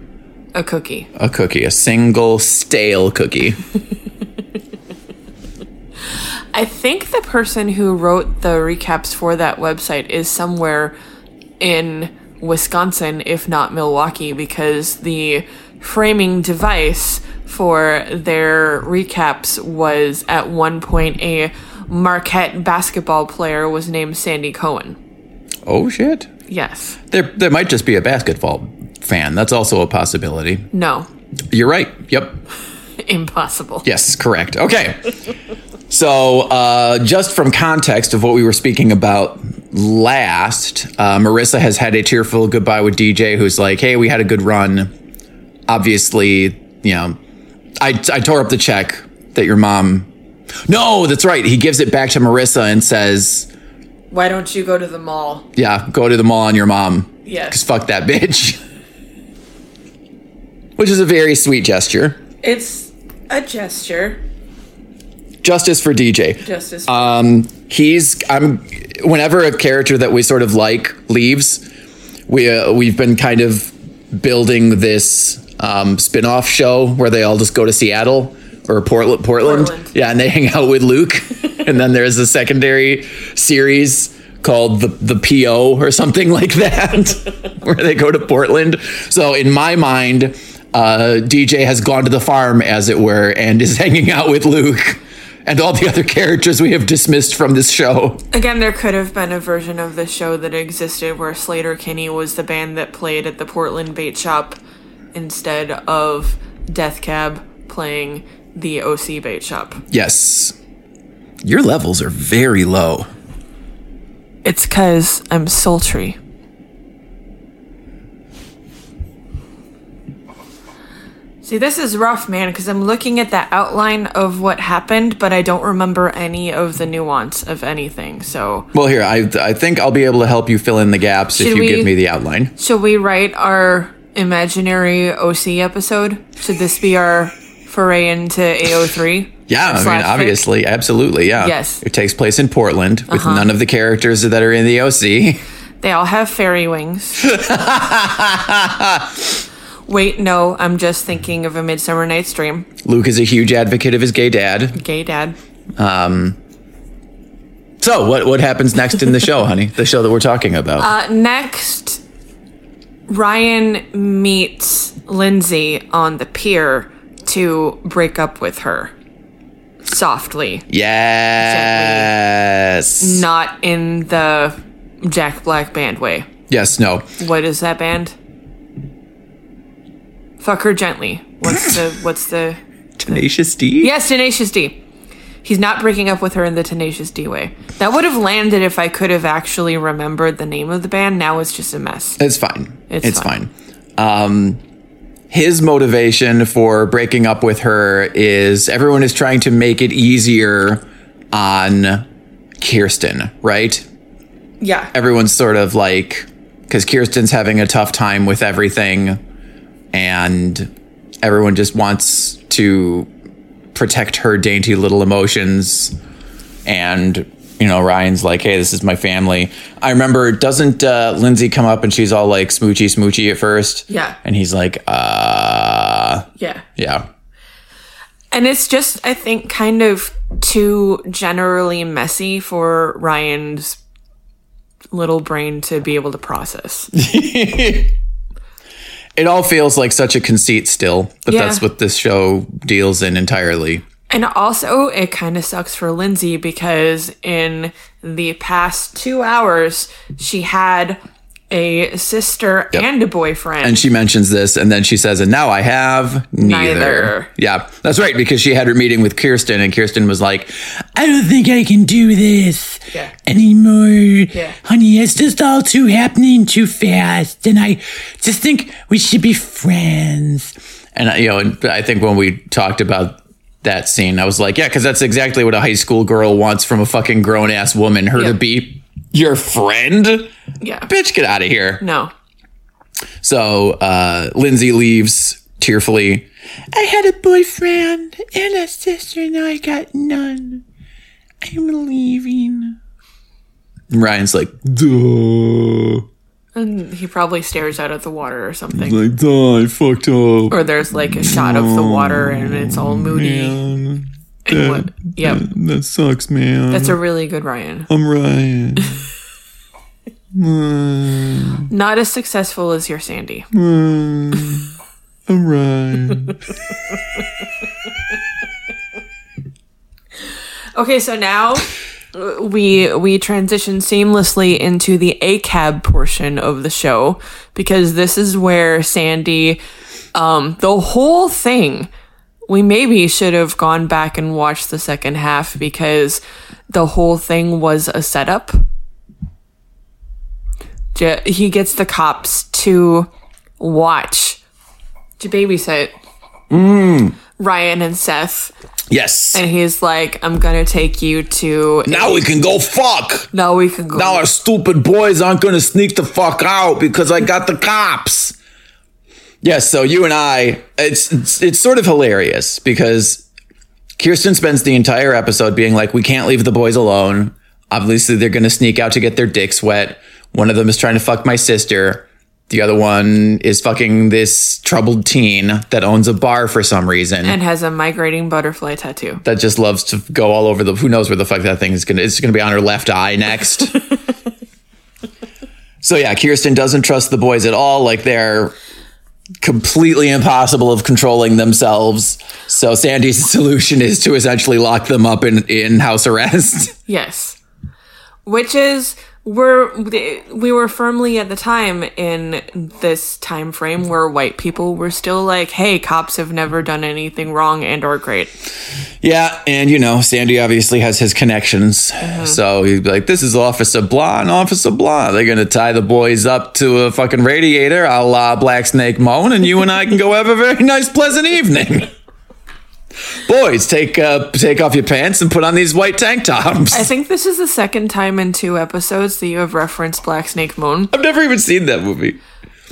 a cookie. a cookie, a single stale cookie. I think the person who wrote the recaps for that website is somewhere in Wisconsin, if not Milwaukee, because the framing device for their recaps was at one point a Marquette basketball player was named Sandy Cohen. Oh shit. Yes. There there might just be a basketball fan. That's also a possibility. No. You're right. Yep. Impossible. Yes, correct. Okay. So, uh, just from context of what we were speaking about last, uh, Marissa has had a tearful goodbye with DJ, who's like, "Hey, we had a good run. Obviously, you know, I I tore up the check that your mom. No, that's right. He gives it back to Marissa and says, Why don't you go to the mall? "Yeah, go to the mall on your mom." Yes. Cause fuck that bitch. Which is a very sweet gesture. It's a gesture. Justice for DJ. Justice. Um, he's I'm whenever a character that we sort of like leaves, we uh, we've been kind of building this um, spin-off show where they all just go to Seattle or Portland, Portland. Portland. Yeah, and they hang out with Luke. and then there's a secondary series called the the PO or something like that where they go to Portland. So in my mind, uh, DJ has gone to the farm as it were and is hanging out with Luke and all the other characters we have dismissed from this show. Again, there could have been a version of the show that existed where Sleater-Kinney was the band that played at the Portland Bait Shop instead of Death Cab playing the OC Bait Shop. Yes. Your levels are very low. It's because I'm sultry. See, this is rough, man, because I'm looking at the outline of what happened, but I don't remember any of the nuance of anything. So, Well, here, I, I think I'll be able to help you fill in the gaps if you we- give me the outline. shall we write our imaginary OC episode? Should this be our foray into AO3? Yeah, I mean, obviously, absolutely, yeah. Yes. Uh-huh. It takes place in Portland with none of the characters that are in the OC. They all have fairy wings. Wait, no, I'm just thinking of a Midsummer Night's Dream. Luke is a huge advocate of his gay dad. Gay dad. Um, So, what what happens next in the show, honey? The show that we're talking about. Uh, next, Ryan meets Lindsay on the pier to break up with her. Softly. yes. Not in the Jack Black band way. Yes, no. What is that band? Fuck her gently. What's the what's the Tenacious D? Yes, Tenacious D. He's not breaking up with her in the Tenacious D way. That would have landed if I could have actually remembered the name of the band. Now it's just a mess. It's fine. It's It's, fine. fine. Um, his motivation for breaking up with her is everyone is trying to make it easier on Kirsten, right? Yeah. Everyone's sort of like, because Kirsten's having a tough time with everything, and everyone just wants to protect her dainty little emotions. And, you know, Ryan's like, hey, this is my family. I remember, doesn't uh, Lindsay come up and she's all like smoochy, smoochy at first? Yeah. And he's like, uh, Yeah. yeah. And it's just, I think, kind of too generally messy for Ryan's little brain to be able to process. It all feels like such a conceit still, but Yeah. that's what this show deals in entirely. And also, it kind of sucks for Lindsay because in the past two hours, she had a sister and a boyfriend. And she mentions this, and then she says, "And now I have neither." Neither. Yeah, that's right because she had her meeting with Kirsten, and Kirsten was like, "I don't think I can do this Yeah. anymore, Yeah. honey. It's just all too happening too fast, and I just think we should be friends." And I- you know, I think when we talked about that scene, I was like, "Yeah," because that's exactly what a high school girl wants from a fucking grown ass woman. Her Yeah. to be your friend. yeah. Bitch, get out of here. No. So uh, Lindsay leaves tearfully. I had a boyfriend and a sister, now I got none. I'm leaving. Ryan's like, duh. And he probably stares out at the water or something. Like, duh, I fucked up. Or there's like a shot of the water and it's all moody. Man, What? Yep. that sucks, man. That's a really good Ryan. I'm Ryan. Not as successful as your Sandy. I'm Ryan. Okay, so now we we transition seamlessly into the ACAB portion of the show because this is where Sandy um the whole thing we maybe should have gone back and watched the second half because the whole thing was a setup. He gets the cops to watch to babysit mm. Ryan and Seth yes. and he's like, I'm gonna take you to. Now we can go fuck. Now we can go. Now our stupid boys aren't going to sneak the fuck out because I got the cops. Yes, so you and I, it's, it's it's sort of hilarious because Kirsten spends the entire episode being like, "We can't leave the boys alone. Obviously, they're going to sneak out to get their dicks wet. One of them is trying to fuck my sister. The other one is fucking this troubled teen that owns a bar for some reason." and has a migrating butterfly tattoo. that just loves to go all over the who knows where the fuck that thing is gonna it's gonna be on her left eye next so yeah kirsten doesn't trust the boys at all like they're completely impossible of controlling themselves. So sandy's solution is to essentially lock them up in in house arrest. Yes, which is we're we were firmly at the time in this time frame where white people were still like, "Hey, cops have never done anything wrong and or great." yeah and you know sandy obviously has his connections. Mm-hmm. So he'd be like this is officer blah and officer blah. They're gonna tie the boys up to a fucking radiator a la black snake moan and you and i can go have a very nice pleasant evening boys take uh take off your pants and put on these white tank tops I think this is the second time in two episodes that you have referenced Black Snake Moan. i've never even seen that movie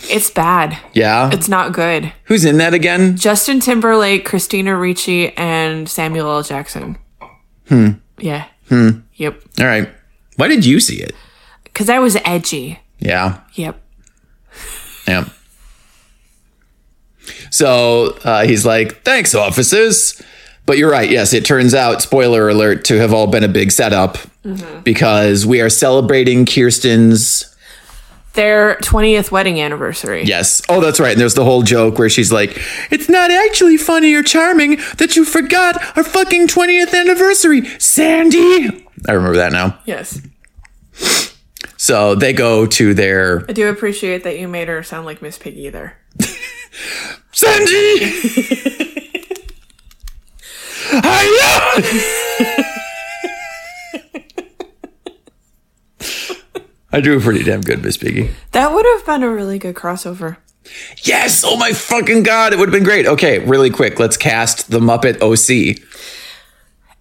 It's bad. yeah It's not good. who's in that again Justin Timberlake, Christina Ricci, and Samuel L. Jackson. Hmm. Yeah. Hmm. Yep. all right why did you see it Because I was edgy. yeah Yep. Yeah. So uh, he's like, thanks, officers. But you're right. Yes, it turns out, spoiler alert, to have all been a big setup because we are celebrating Kirsten's. Their 20th wedding anniversary. Yes. Oh, that's right. And there's the whole joke where she's like, it's not actually funny or charming that you forgot our fucking 20th anniversary, Sandy. I remember that now. Yes. So they go to their I do appreciate that you made her sound like Miss Piggy there. Sandy! Hiya! I drew a pretty damn good Miss Piggy. That would have been a really good crossover. Yes! Oh my fucking god! It would have been great. Okay, really quick, let's cast the Muppet OC.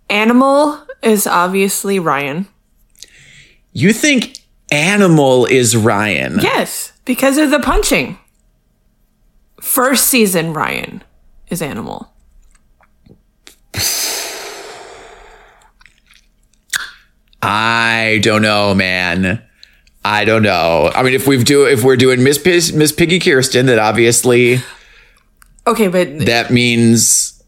Animal is obviously Ryan. You think Animal is Ryan? Yes, because of the punching. First season Ryan is Animal. I don't know, man. I don't know. I mean, if we've do if we're doing Miss Pis- Miss Piggy Kirsten, that obviously Okay, but that means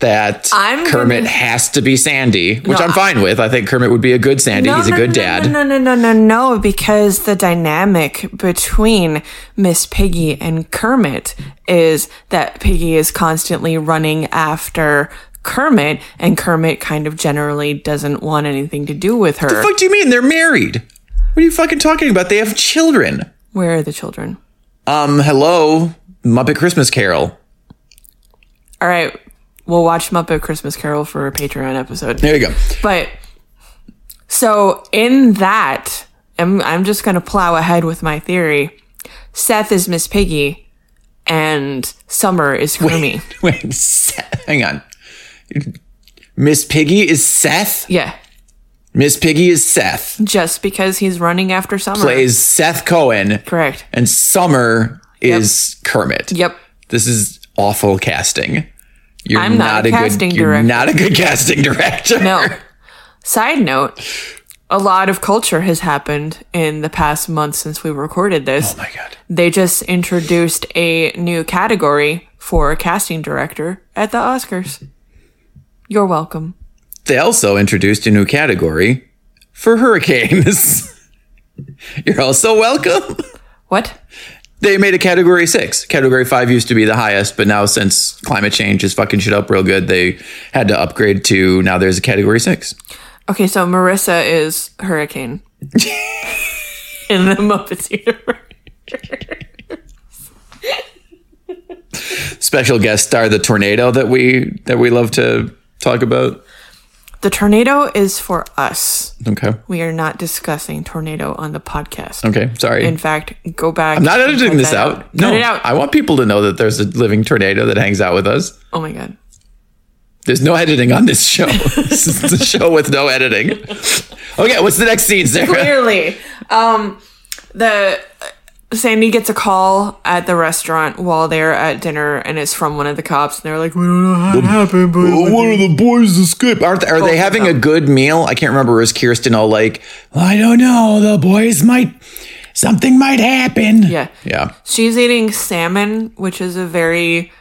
that I'm Kermit gonna- has to be Sandy, which No, I'm fine with. I think Kermit would be a good Sandy. He's a good no, dad. No, no, no, no, no, no, because the dynamic between Miss Piggy and Kermit is that Piggy is constantly running after Kermit, and Kermit kind of generally doesn't want anything to do with her. What the fuck do you mean? They're married. What are you fucking talking about? They have children. Where are the children? Um, hello, Muppet Christmas Carol. All right, we'll watch Muppet Christmas Carol for a Patreon episode. There you go. But so in that, I'm I'm just gonna plow ahead with my theory. Seth is Miss Piggy, and Summer is Kermit. Wait, Seth, hang on. Miss Piggy is Seth. Yeah, Miss Piggy is Seth. just because he's running after Summer. Plays Seth Cohen. Correct. And Summer is Kermit. Yep. This is awful casting. You're I'm not a casting good, You're not a good casting director. No. Side note: a lot of culture has happened in the past month since we recorded this. Oh my god. They just introduced a new category for a casting director at the Oscars. You're welcome. They also introduced a new category for hurricanes. You're also welcome. What? They made a category six. Category five used to be the highest, but now since climate change is fucking shit up real good, they had to upgrade to now there's a category six. Okay, so Marissa is Hurricane in the Muppets universe. Special guest star the tornado that we that we love to talk about. The tornado is for us. Okay. We are not discussing tornado on the podcast. Okay. Sorry. In fact, go back. I'm not editing this that out. No, Cut it out. I want people to know that there's a living tornado that hangs out with us. oh my god. There's no editing on this show. this is the show with no editing. Okay, what's the next scene, Sarah? Clearly, um, the Sandy gets a call at the restaurant while they're at dinner, and it's from one of the cops. And they're like, "We don't know how it happened, but Oh, one of the boys escaped. Aren't are they having a good meal? I can't remember. Is Kirsten all like, I don't know, the boys might, something might happen. yeah." Yeah. She's eating salmon, which is a very,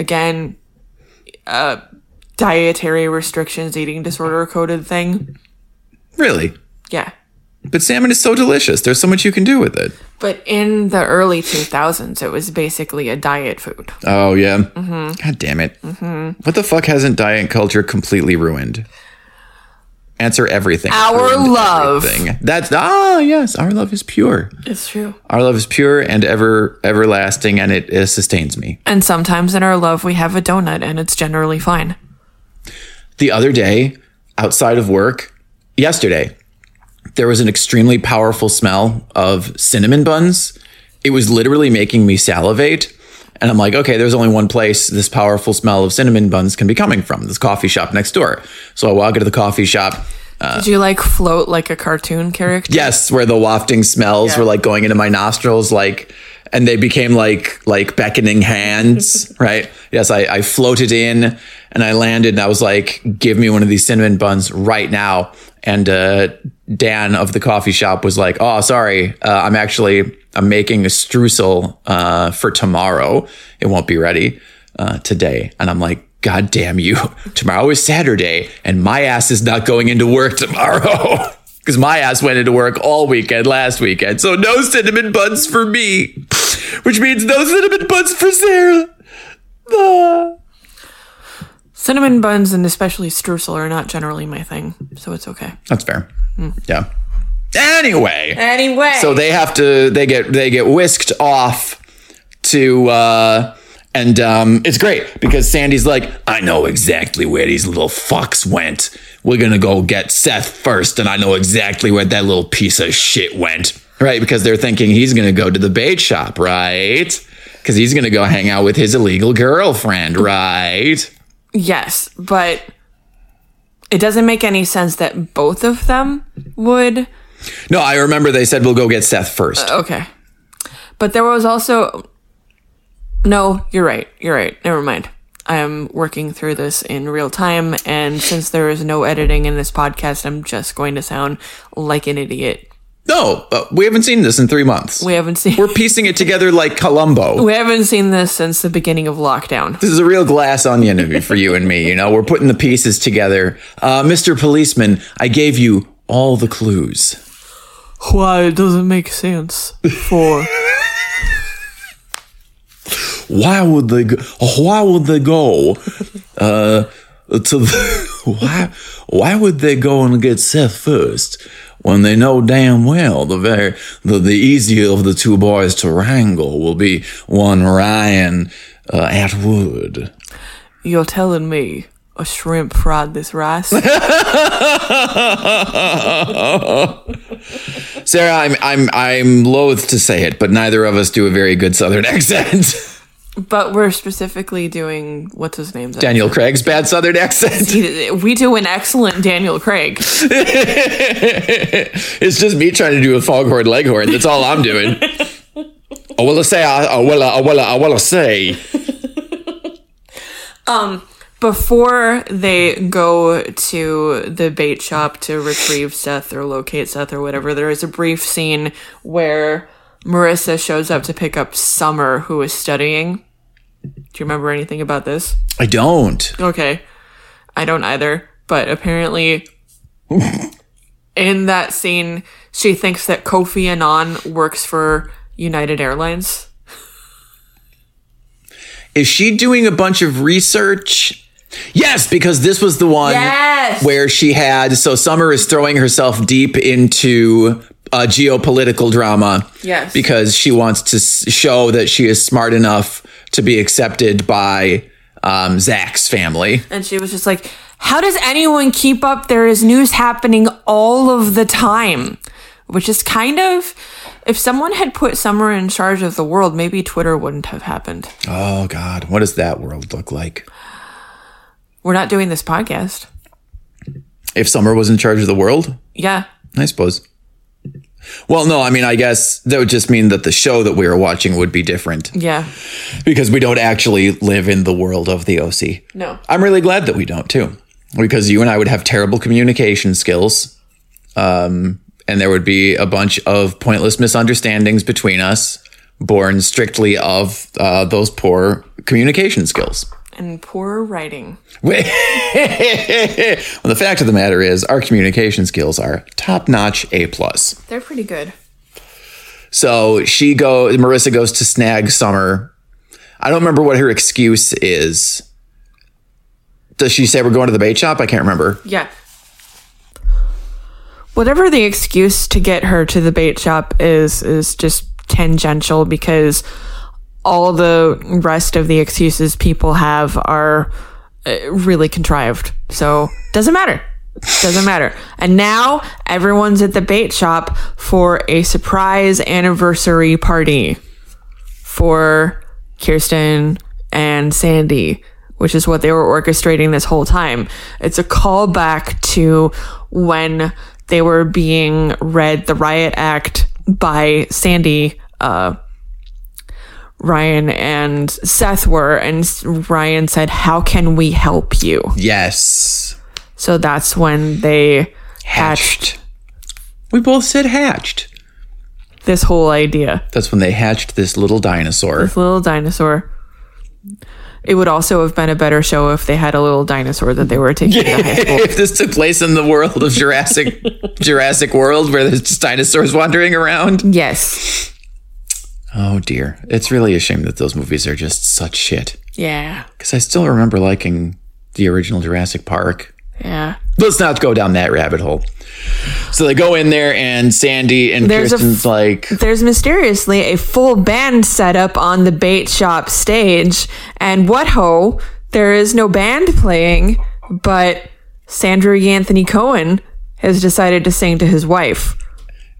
again, uh, dietary restrictions, eating disorder coded thing. Really? Yeah. But salmon is so delicious. There's so much you can do with it. But in the early 2000s, it was basically a diet food. Oh, yeah. Mm-hmm. God damn it. What the fuck hasn't diet culture completely ruined? Answer everything. Our love. everything. That's, ah, yes. Our love is pure. It's true. Our love is pure and ever, everlasting, and it, it sustains me. And sometimes in our love, we have a donut, and it's generally fine. the other day outside of work yesterday there was an extremely powerful smell of cinnamon buns. It was literally making me salivate. And i'm like okay there's only one place this powerful smell of cinnamon buns can be coming from this coffee shop next door. So i walk into the coffee shop Did you like float like a cartoon character? yes where the wafting smells Yeah. were like going into my nostrils like and they became like like beckoning hands right? Yes I, I floated in and i landed and i was like give me one of these cinnamon buns right now. And uh, dan of the coffee shop was like oh sorry uh, i'm actually i'm making a streusel uh, for tomorrow it won't be ready uh, today and i'm like god damn you tomorrow is saturday and my ass is not going into work tomorrow because my ass went into work all weekend last weekend. So no cinnamon buns for me, which means no cinnamon buns for Sarah. Ah. Cinnamon buns and especially streusel are not generally my thing, so it's okay. That's fair. Yeah. Anyway, Anyway, so they have to they get they get whisked off to uh and um it's great because Sandy's like, I know exactly where these little fucks went. We're gonna go get Seth first, and I know exactly where that little piece of shit went. Right? Because they're thinking he's gonna go to the bait shop, right? Because he's gonna go hang out with his illegal girlfriend, right? Yes, but it doesn't make any sense that both of them would. No, I remember they said we'll go get Seth first. Uh, okay, but there was also. No, you're right. You're right. Never mind. I am working through this in real time, and since there is no editing in this podcast, I'm just going to sound like an idiot No, uh, we haven't seen this in three months. We haven't seen We're piecing it together like Columbo. we haven't seen this since the beginning of lockdown. This is a real glass onion for you and me. You know, we're putting the pieces together. Uh, Mr. Policeman, I gave you all the clues. Why it doesn't make sense for Why would they? Go, why would they go? Uh, to the, why? Why would they go and get Seth first when they know damn well the very the, the easier of the two boys to wrangle will be one Ryan uh, Atwood. you're telling me a shrimp fried this rice? Sarah, I'm I'm I'm loath to say it, but neither of us do a very good Southern accent. But we're specifically doing what's his name? Daniel Craig's bad Southern accent. We do an excellent Daniel Craig. it's just me trying to do a foghorn leghorn. That's all I'm doing. I will say, I will, I will, I will say. Um, before they go to the bait shop to retrieve Seth or locate Seth or whatever, there is a brief scene where Marissa shows up to pick up Summer, who is studying. Do you remember anything about this? I don't. Okay. I don't either. But apparently, in that scene, she thinks that Kofi Annan works for United Airlines. Is she doing a bunch of research? Yes, because this was the one Yes! where she had. So Summer is throwing herself deep into uh, geopolitical drama. Yes. Because she wants to s- show that she is smart enough to be accepted by um, Zach's family. And she was just like, How does anyone keep up? There is news happening all of the time. Which is kind of. If someone had put Summer in charge of the world, maybe Twitter wouldn't have happened. Oh, God. What does that world look like? We're not doing this podcast. If Summer was in charge of the world? Yeah. I suppose. Well, no, I mean, I guess that would just mean that the show that we were watching would be different Yeah. because we don't actually live in the world of the OC. No. I'm really glad that we don't too, because you and I would have terrible communication skills. Um, and there would be a bunch of pointless misunderstandings between us, born strictly of uh, those poor communication skills. And poor writing. well, the fact of the matter is, our communication skills are top notch, A plus. They're pretty good. So she go. Marissa goes to snag Summer. I don't remember what her excuse is. Does she say we're going to the bait shop? I can't remember. Yeah. Whatever the excuse to get her to the bait shop is, is just tangential because all the rest of the excuses people have are uh, really contrived. So, doesn't matter. Doesn't matter. And now everyone's at the bait shop for a surprise anniversary party for Kirsten and Sandy, which is what they were orchestrating this whole time. It's a callback to when they were being read the riot act by Sandy, uh, Ryan and Seth were, and Ryan said, How can we help you? Yes. So that's when they hatched Hatched. We both said hatched. this whole idea. That's when they hatched this little dinosaur. This little dinosaur. It would also have been a better show if they had a little dinosaur that they were taking to high school. if this took place in the world of Jurassic Jurassic World where there's just dinosaurs wandering around. Yes. Oh dear. It's really a shame that those movies are just such shit. Yeah. Because I still remember liking the original Jurassic Park. Yeah. let's not go down that rabbit hole. So they go in there, and Sandy and There's a f- Kirsten's like, There's mysteriously a full band set up on the bait shop stage, and what ho, there is no band playing, but Sandra Anthony Cohen has decided to sing to his wife.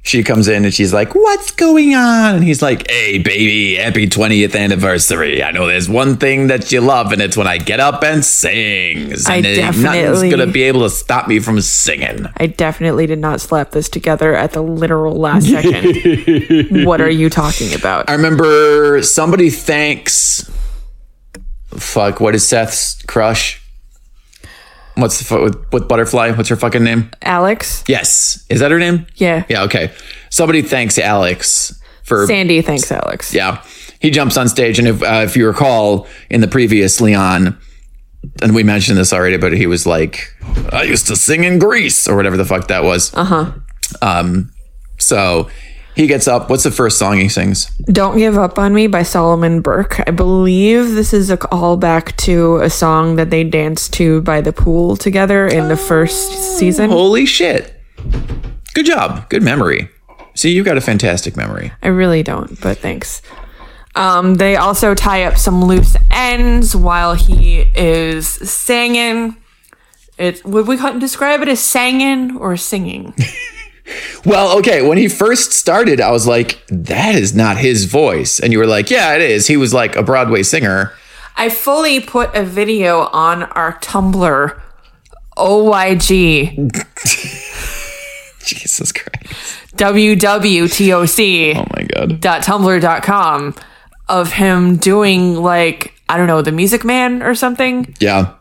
She comes in and she's like, What's going on? And he's like, Hey, baby, happy 20th anniversary. I know there's one thing that you love, and it's when I get up and sings. I And nothing's definitely- going to be able to stop me from singing. I definitely did not slap this together at the literal last second. what are you talking about? I remember somebody thanks. Fuck, what is Seth's crush? What's the fu- with, with butterfly? What's her fucking name? Alex. Yes, is that her name? Yeah. Yeah. Okay. Somebody thanks Alex for Sandy thanks Alex. Yeah. He jumps on stage, and if, uh, if you recall in the previous Leon, and we mentioned this already, but he was like, I used to sing in Grease, or whatever the fuck that was. Uh huh. Um, so he gets up. What's the first song he sings? Don't Give Up on Me by Solomon Burke. I believe this is a callback to a song that they danced to by the pool together in the first season. Holy shit. Good job. Good memory. See, you've got a fantastic memory. I really don't, but thanks. Um, they also tie up some loose ends while he is singing. It would we describe it as singing or singing? Well, okay, when he first started, I was like, that is not his voice. And you were like, yeah, it is. He was like a Broadway singer. I fully put a video on our Tumblr, OYG Jesus Christ. WWTOC Oh my God. dot tumblr dot com of him doing like I don't know the Music Man or something. Yeah.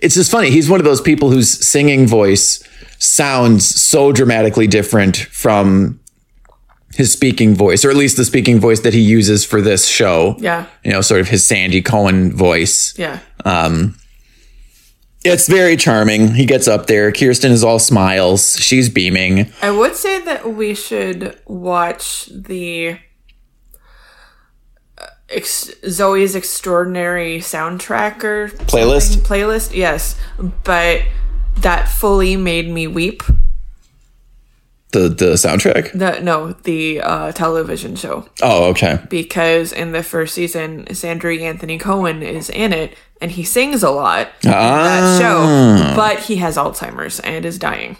It's just funny. He's one of those people whose singing voice sounds so dramatically different from his speaking voice, or at least the speaking voice that he uses for this show. Yeah, You know, sort of his Sandy Cohen voice. yeah. It's very charming. He gets up there. Kirsten is all smiles. She's beaming. I would say that we should watch the uh, ex- Zoey's Extraordinary Soundtrack or Playlist? something. Playlist, yes, but that fully made me weep. The the soundtrack. The no, the uh, television show Oh, okay. because in the first season, Sandra Anthony Cohen is in it, and he sings a lot in Ah. that show, but he has Alzheimer's and is dying.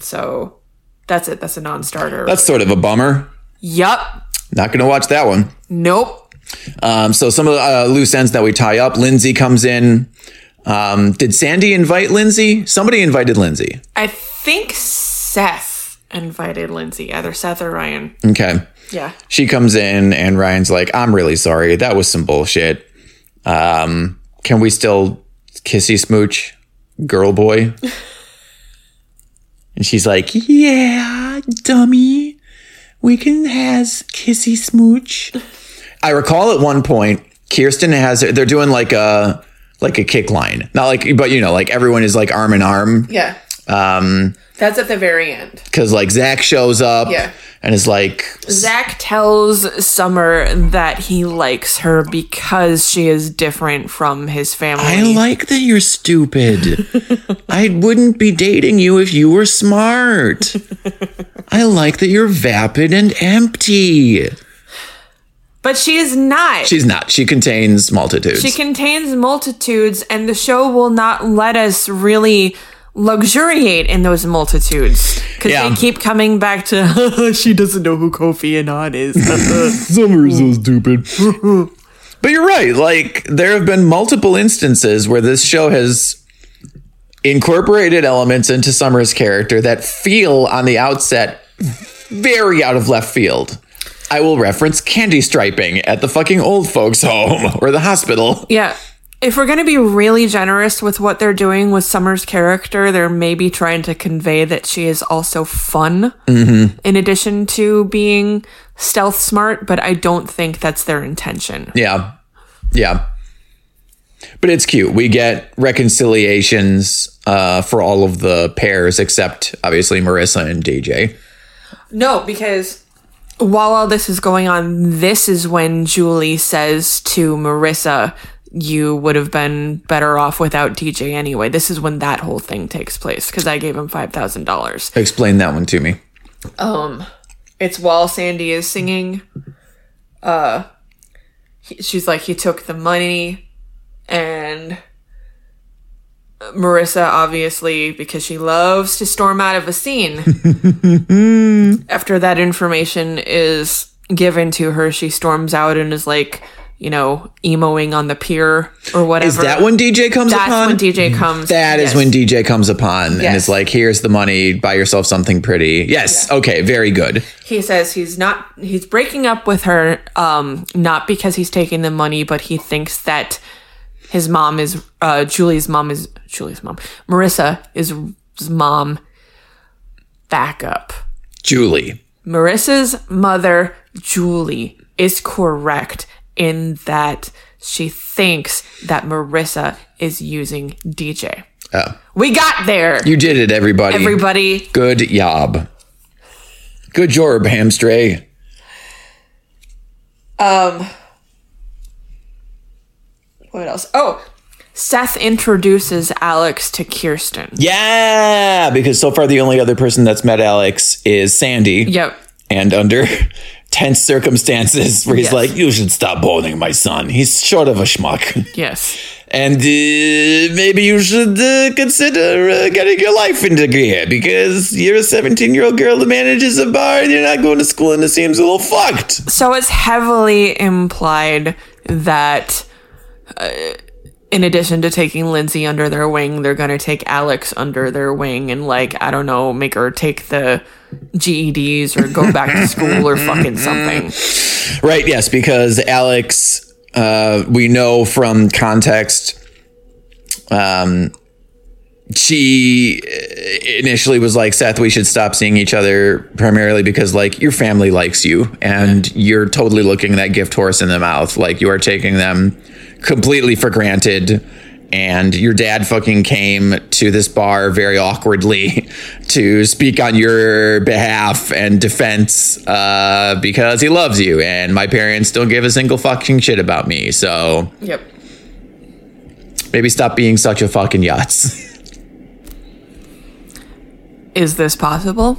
So that's it. That's a non-starter. That's sort of a bummer. yup. Not going to watch that one. Nope. Um, so some of the uh, loose ends that we tie up. Lindsay comes in. Um, did Sandy invite Lindsay? Somebody invited Lindsay. I think Seth invited Lindsay, either Seth or Ryan. Okay. Yeah. She comes in and Ryan's like, I'm really sorry. That was some bullshit. Um, can we still kissy smooch, girl boy? and she's like, Yeah, dummy. We can has kissy smooch. I recall at one point, Kirsten has they're doing like a like a kick line. Not like but you know, like everyone is like arm in arm. Yeah. Um, That's at the very end. because like Zach shows up Yeah. and is like Zach tells Summer that he likes her because she is different from his family. I like that you're stupid. I wouldn't be dating you if you were smart. I like that you're vapid and empty. But she is not. She's not. She contains multitudes. she contains multitudes, and the show will not let us really luxuriate in those multitudes because Yeah. they keep coming back to she doesn't know who Kofi Annan is. Summer's so stupid. but you're right. Like, there have been multiple instances where this show has incorporated elements into Summer's character that feel on the outset very out of left field. I will reference candy striping at the fucking old folks' home or the hospital. Yeah. If we're going to be really generous with what they're doing with Summer's character, they're maybe trying to convey that she is also fun in addition to being stealth smart, but I don't think that's their intention. Yeah. Yeah. But it's cute. We get reconciliations uh, for all of the pairs except obviously Marissa and DJ. No, because while all this is going on, this is when Julie says to Marissa, You would have been better off without DJ anyway. This is when that whole thing takes place because I gave him $5,000. Explain that one to me. Um, it's while Sandy is singing. Uh, he- she's like, he took the money, and Marissa, obviously, because she loves to storm out of a scene. after that information is given to her, she storms out and is like, you know, emoing on the pier or whatever. Is that when DJ comes upon? That's upon? when DJ comes. That is Yes. when DJ comes upon and Yes. is like, here's the money, buy yourself something pretty. Yes. Okay. Very good. he says he's not he's breaking up with her um not because he's taking the money but he thinks that his mom is uh julie's mom is Julie's mom. Marissa is mom. backup. Julie. Marissa's mother, Julie, is correct in that she thinks that Marissa is using DJ. Oh. We got there. You did it, everybody. Everybody. Good job. Good job, hamstray. Um What else? Oh, Seth introduces Alex to Kirsten. Yeah, because so far the only other person that's met Alex is Sandy. Yep. And under tense circumstances where he's Yes. like, you should stop boning my son. He's short of a schmuck. Yes. And uh, maybe you should uh, consider uh, getting your life into gear because you're a 17 year old girl that manages a bar and you're not going to school and it seems a little fucked. So it's heavily implied that, uh, in addition to taking Lindsay under their wing, they're going to take Alex under their wing and, like, I don't know, make her take the GEDs or go back to school or fucking something. Right, yes, because Alex, uh, we know from context, um, she initially was like, Seth, we should stop seeing each other primarily because, like, your family likes you and you're totally looking that gift horse in the mouth. Like, you are taking them completely for granted. And your dad fucking came to this bar very awkwardly to speak on your behalf and defense uh, because he loves you. And my parents don't give a single fucking shit about me. So Yep. maybe stop being such a fucking yutz. Is this possible?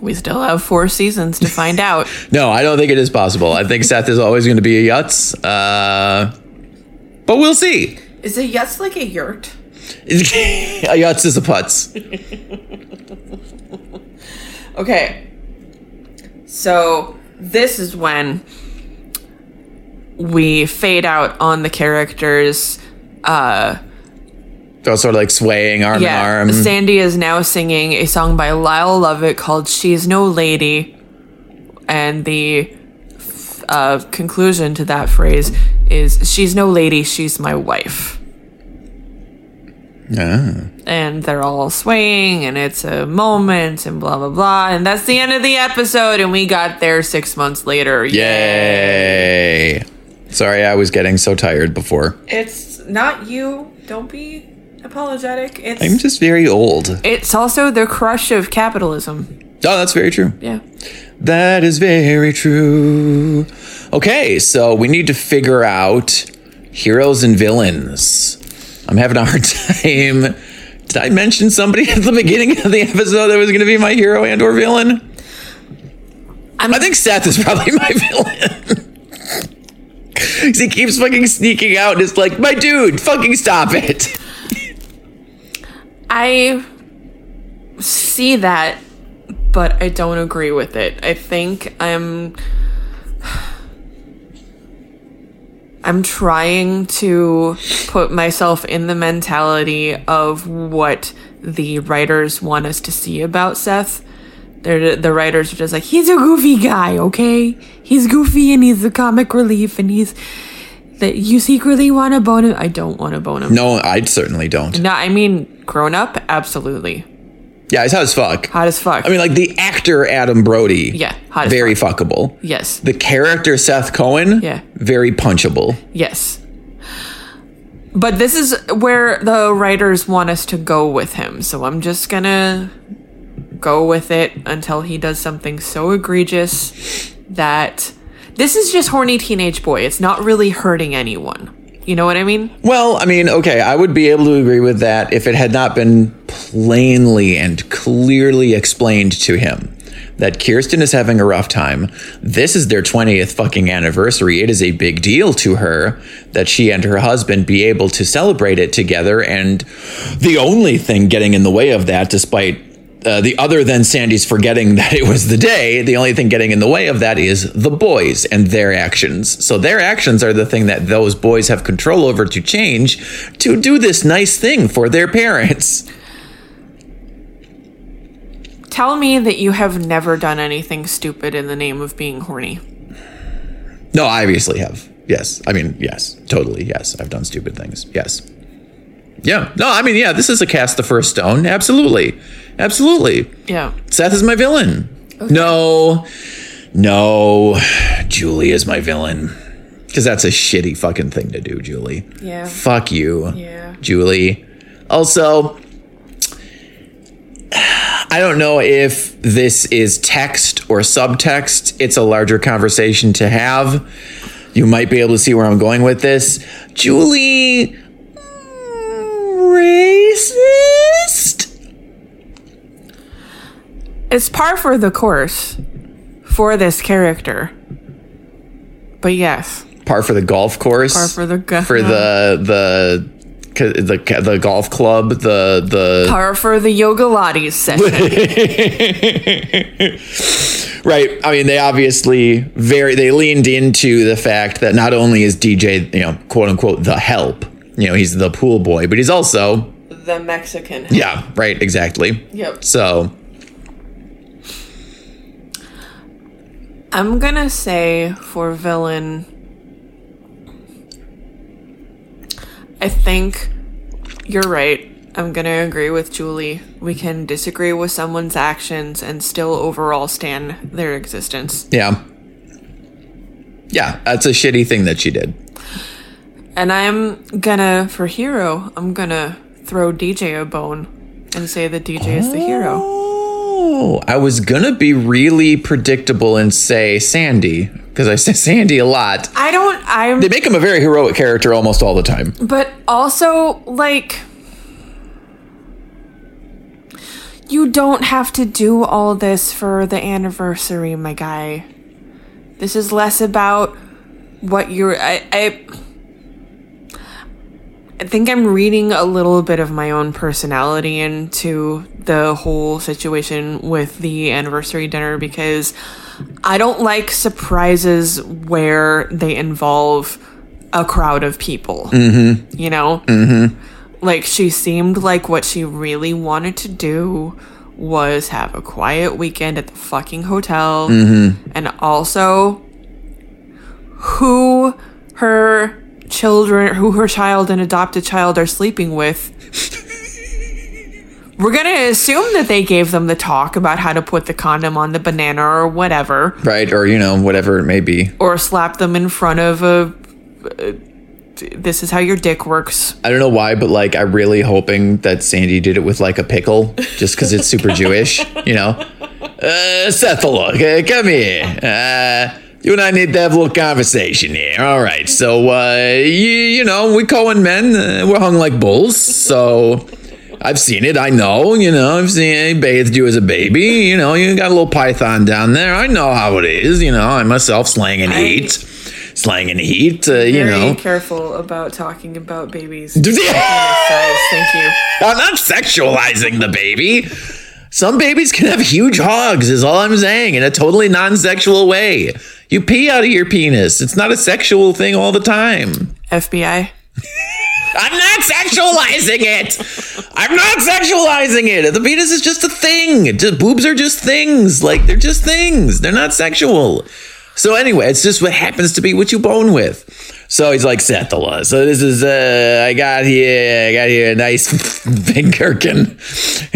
We still have four seasons to find out. no, I don't think it is possible. I think Seth is always going to be a yutz. Uh, but we'll see. Is it yes like a yurt? a yutz is a putz. Okay. So this is when we fade out on the characters. Uh So sort of like swaying arm yeah. in arm. Sandy is now singing a song by Lyle Lovett called She's No Lady. And the uh, conclusion to that phrase is She's no lady, she's my wife. Ah. and they're all swaying and it's a moment and blah blah blah and that's the end of the episode and we got there six months later Yay. Sorry, I was getting so tired before. it's not you don't be apologetic it's I'm just very old. It's also the crush of capitalism Oh, that's very true. yeah That is very true. Okay, so we need to figure out heroes and villains. I'm having a hard time. Did I mention somebody at the beginning of the episode that was going to be my hero and or villain? I'm- I think Seth is probably my villain. 'Cause he keeps fucking sneaking out and it's like, my dude, fucking stop it. i see that but i don't agree with it i think i'm I'm trying to put myself in the mentality of what the writers want us to see about Seth. They're, the writers are just like, he's a goofy guy, okay? He's goofy and he's the comic relief and he's that you secretly want to bone him. I don't want to bone him. No, I certainly don't. No, I mean, grown up, absolutely. Yeah, he's hot as fuck. Hot as fuck. I mean, like the actor Adam Brody. Yeah, hot as very fuck. fuckable. yes, The character Seth Cohen. Yeah. Very punchable. yes. But this is where the writers want us to go with him. So I'm just gonna go with it until he does something so egregious that this is just horny teenage boy. It's not really hurting anyone. You know what I mean? Well, I mean, okay, I would be able to agree with that if it had not been plainly and clearly explained to him that Kirsten is having a rough time. This is their 20th fucking anniversary. It is a big deal to her that she and her husband be able to celebrate it together. And the only thing getting in the way of that, despite uh, the other than Sandy's forgetting that it was the day, the only thing getting in the way of that is the boys and their actions. So their actions are the thing that those boys have control over to change to do this nice thing for their parents. Tell me that you have never done anything stupid in the name of being horny. No, I obviously have. Yes. I mean, yes, totally. Yes. I've done stupid things. Yes. Yeah. No, I mean, yeah, this is a cast the first stone. Absolutely. Absolutely. Yeah. Seth is my villain. No. No. Julie is my villain. Because that's a shitty fucking thing to do, Julie. Yeah. Fuck you. Yeah. Julie. Also, I don't know if this is text or subtext. It's a larger conversation to have. You might be able to see where I'm going with this. Julie. Mm, racist? It's par for the course for this character. But yes, Par for the golf course. par for the go- for the the the the golf club the the par for the yoga lattes session. right i mean they obviously very they leaned into the fact that not only is dj you know quote unquote the help you know he's the pool boy but he's also the Mexican. yeah right exactly Yep. so I'm gonna say for villain, I think you're right. I'm gonna agree with Julie. We can disagree with someone's actions and still overall stand their existence. yeah yeah that's a shitty thing that she did And I'm gonna, for hero, I'm gonna throw DJ a bone and say that DJ is the hero. oh i was gonna be really predictable and say sandy because i say sandy a lot I don't, I'm, they make him a very heroic character almost all the time but also, like, you don't have to do all this for the anniversary, my guy. This is less about what you're, I, I, I think I'm reading a little bit of my own personality into the whole situation with the anniversary dinner because I don't like surprises where they involve a crowd of people. Mm-hmm. You know? Mm-hmm. Like, she seemed like what she really wanted to do was have a quiet weekend at the fucking hotel. And also, who her children, who her child and adopted child are sleeping with. We're gonna assume that they gave them the talk about how to put the condom on the banana or whatever, right or you know whatever it may be or slap them in front of a. uh, this is how your dick works. I don't know why, but like I'm really hoping that Sandy did it with like a pickle, just because it's super Jewish, you know. Uh, Seth, look, uh, come here. Uh, you and I need to have a little conversation here. All right, so uh, you, you know we Cohen men, uh, we're hung like bulls, so. I've seen it. I know. You know. I've seen. I bathed you as a baby. You know. You got a little python down there. I know how it is. You know. I myself slang and heat, slang and heat. Uh, you know. Be careful about talking about babies. Thank you. I'm not sexualizing the baby. Some babies can have huge hogs, is all I'm saying, in a totally non sexual way. You pee out of your penis. It's not a sexual thing all the time. FBI. I'm not sexualizing it. I'm not sexualizing it. The penis is just a thing. Just, boobs are just things. Like, they're just things. They're not sexual. So, anyway, it's just what happens to be what you bone with. So he's like, Sethala. So this is, uh, I got here, I got here a nice big gherkin.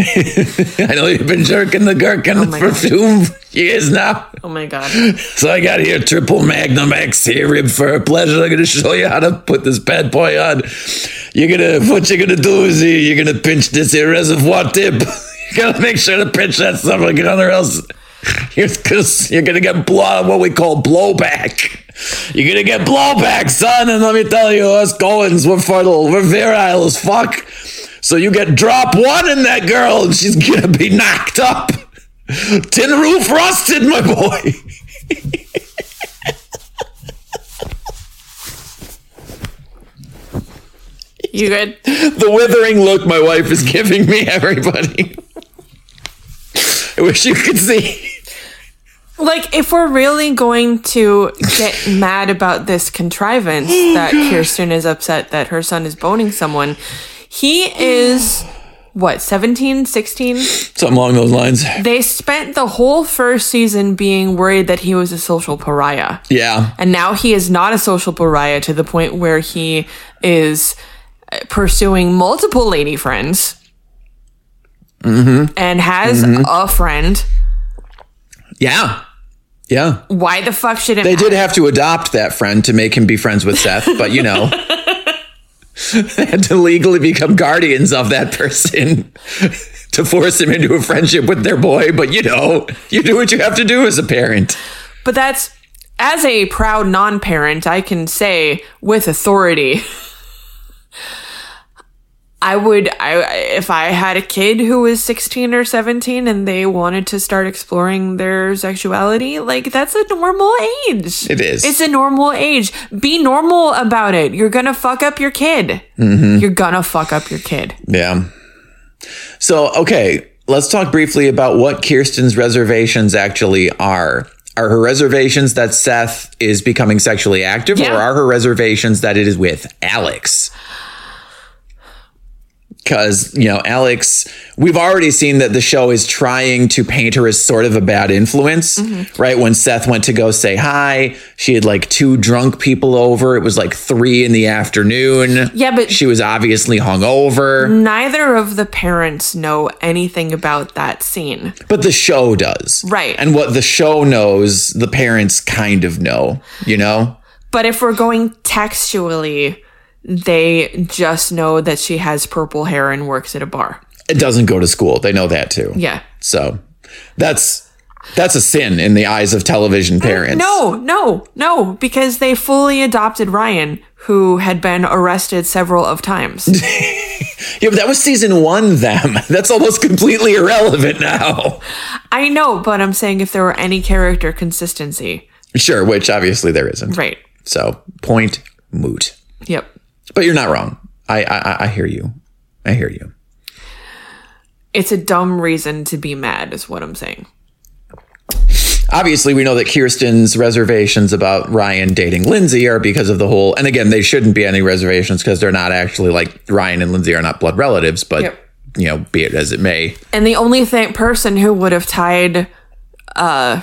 I know you've been jerking the gherkin Oh for a few years now. Oh my god. So I got here triple Magnum X here, rib for a pleasure. I'm gonna show you how to put this bad boy on. You're gonna what you're gonna do is you- you're gonna pinch this here reservoir tip. You gotta make sure to pinch that stuff something or else you're, you're gonna get blow what we call blowback. You're gonna get blowback, son, and let me tell you, us Cohens, we're fertile, we're virile as fuck. So you get drop one in that girl, and she's gonna be knocked up. Tin roof rusted, my boy. You good? the withering look my wife is giving me, everybody. I wish you could see. Like, if we're really going to get mad about this contrivance that Kirsten is upset that her son is boning someone, he is, what, 17, 16? Something along those lines. They spent the whole first season being worried that he was a social pariah. Yeah. And now he is not a social pariah to the point where he is pursuing multiple lady friends mm-hmm. and has a friend. Yeah. Yeah. Why the fuck should it They matter? did have to adopt that friend to make him be friends with Seth, but you know, they had to legally become guardians of that person to force him into a friendship with their boy. But you know, you do what you have to do as a parent. But that's as a proud non-parent, I can say with authority. I would I if I had a kid who was 16 or 17 and they wanted to start exploring their sexuality, like that's a normal age. It is. It's a normal age. Be normal about it. You're going to fuck up your kid. Mm-hmm. You're going to fuck up your kid. Yeah. So, okay, let's talk briefly about what Kirsten's reservations actually are. Are her reservations that Seth is becoming sexually active, Yeah. or are her reservations that it is with Alex? Because, you know, Alex, we've already seen that the show is trying to paint her as sort of a bad influence, Mm-hmm. right? When Seth went to go say hi, she had like two drunk people over. It was like three in the afternoon. Yeah, but- she was obviously hungover. Neither of the parents know anything about that scene. But the show does. Right. And what the show knows, the parents kind of know, you know? But if we're going textually, they just know that she has purple hair and works at a bar. It doesn't go to school. They know that too. Yeah. So that's that's a sin in the eyes of television parents. No, no, no, because they fully adopted Ryan, who had been arrested several of times. Yeah, but that was season one, them. That's almost completely irrelevant now. I know, but I'm saying if there were any character consistency. Sure, which obviously there isn't. Right. So point moot. Yep. But you're not wrong. I I, I- hear you. I hear you. It's a dumb reason to be mad, is what I'm saying. obviously we know that Kirsten's reservations about Ryan dating Lindsay are because of the whole and again they shouldn't be any reservations because they're not actually like Ryan and Lindsay are not blood relatives but Yep. you know be it as it may And the only thing person who would have tied uh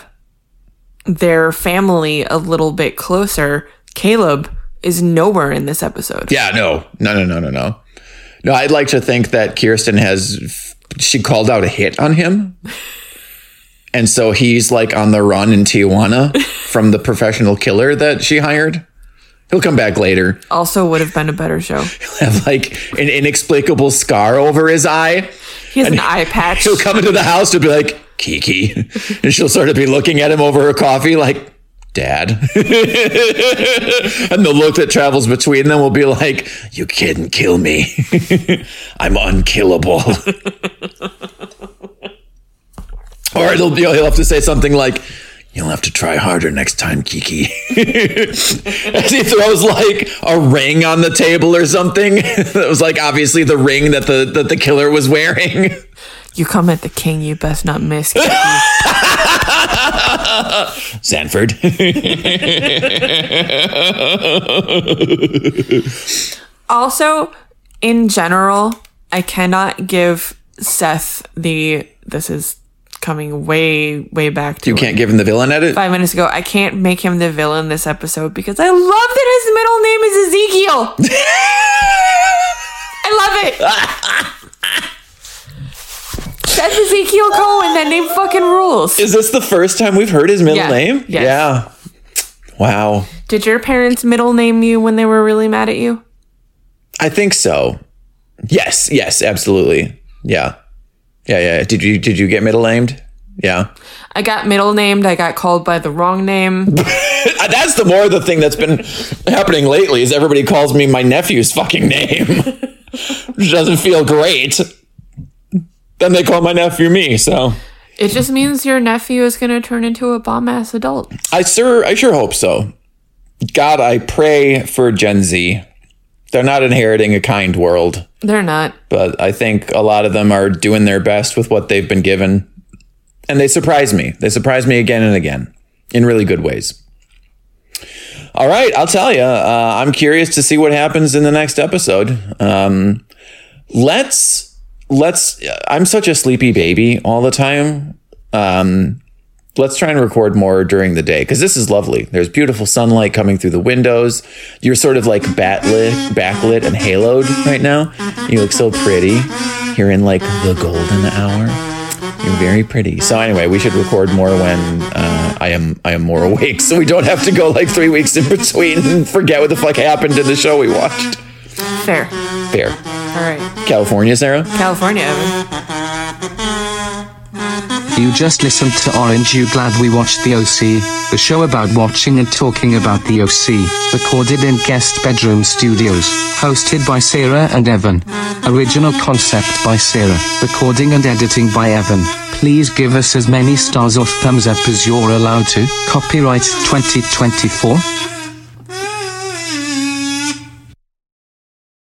their family a little bit closer, Caleb, is nowhere in this episode. yeah no. No no no no no. No I'd like to think that Kirsten has she called out a hit on him. And so he's like on the run in Tijuana from the professional killer that she hired. He'll come back later. Also would have been a better show. He'll have like an inexplicable scar over his eye. He has an eye patch. she'll come into the house to be like Kiki, and she'll sort of be looking at him over her coffee, like Dad. and the look that travels between them will be like, "You couldn't kill me. I'm unkillable." or it'll be, he'll have to say something like. You'll have to try harder next time, Kiki. As he throws like a ring on the table or something. that was like obviously the ring that the that the killer was wearing. You come at the king, you best not miss. Sanford. also, in general, I cannot give Seth the. This is coming way, way back to you can't give him the villain edit. five minutes ago. I can't make him the villain this episode because I love that his middle name is Ezekiel. I love it. Seth Ezekiel Cohen. That name fucking rules. Is this the first time we've heard his middle Yeah. name? Yes. Yeah. Wow. Did your parents middle name you when they were really mad at you? I think so. Yes. Yes. Absolutely. Yeah. Yeah. Yeah. Did you Did you get middle named? Yeah. I got middle named. I got called by the wrong name. That's the more the thing that's been happening lately is everybody calls me my nephew's fucking name, which doesn't feel great. Then they call my nephew me. So It just means your nephew is going to turn into a bomb ass adult. I sure I sure hope so. God, I pray for Gen Z. They're not inheriting a kind world. They're not. but I think a lot of them are doing their best with what they've been given. And they surprise me. They surprise me again and again in really good ways. All right, I'll tell you. Uh, I'm curious to see what happens in the next episode. Um, let's let's. I'm such a sleepy baby all the time. Um, let's try and record more during the day because this is lovely. There's beautiful sunlight coming through the windows. You're sort of like backlit, backlit and haloed right now. You look so pretty. You're in like the golden hour. You're very pretty. So anyway, we should record more when uh, I am I am more awake, so we don't have to go like three weeks in between and forget what the fuck happened in the show we watched. Fair. Fair. All right. California, Sarah. California, Evan. You just listened to Orange You Glad We Watched the OC, the show about watching and talking about the OC, recorded in guest bedroom studios, hosted by Sarah and Evan. Original concept by Sarah, recording and editing by Evan. Please give us as many stars or thumbs up as you're allowed to. Copyright 2024.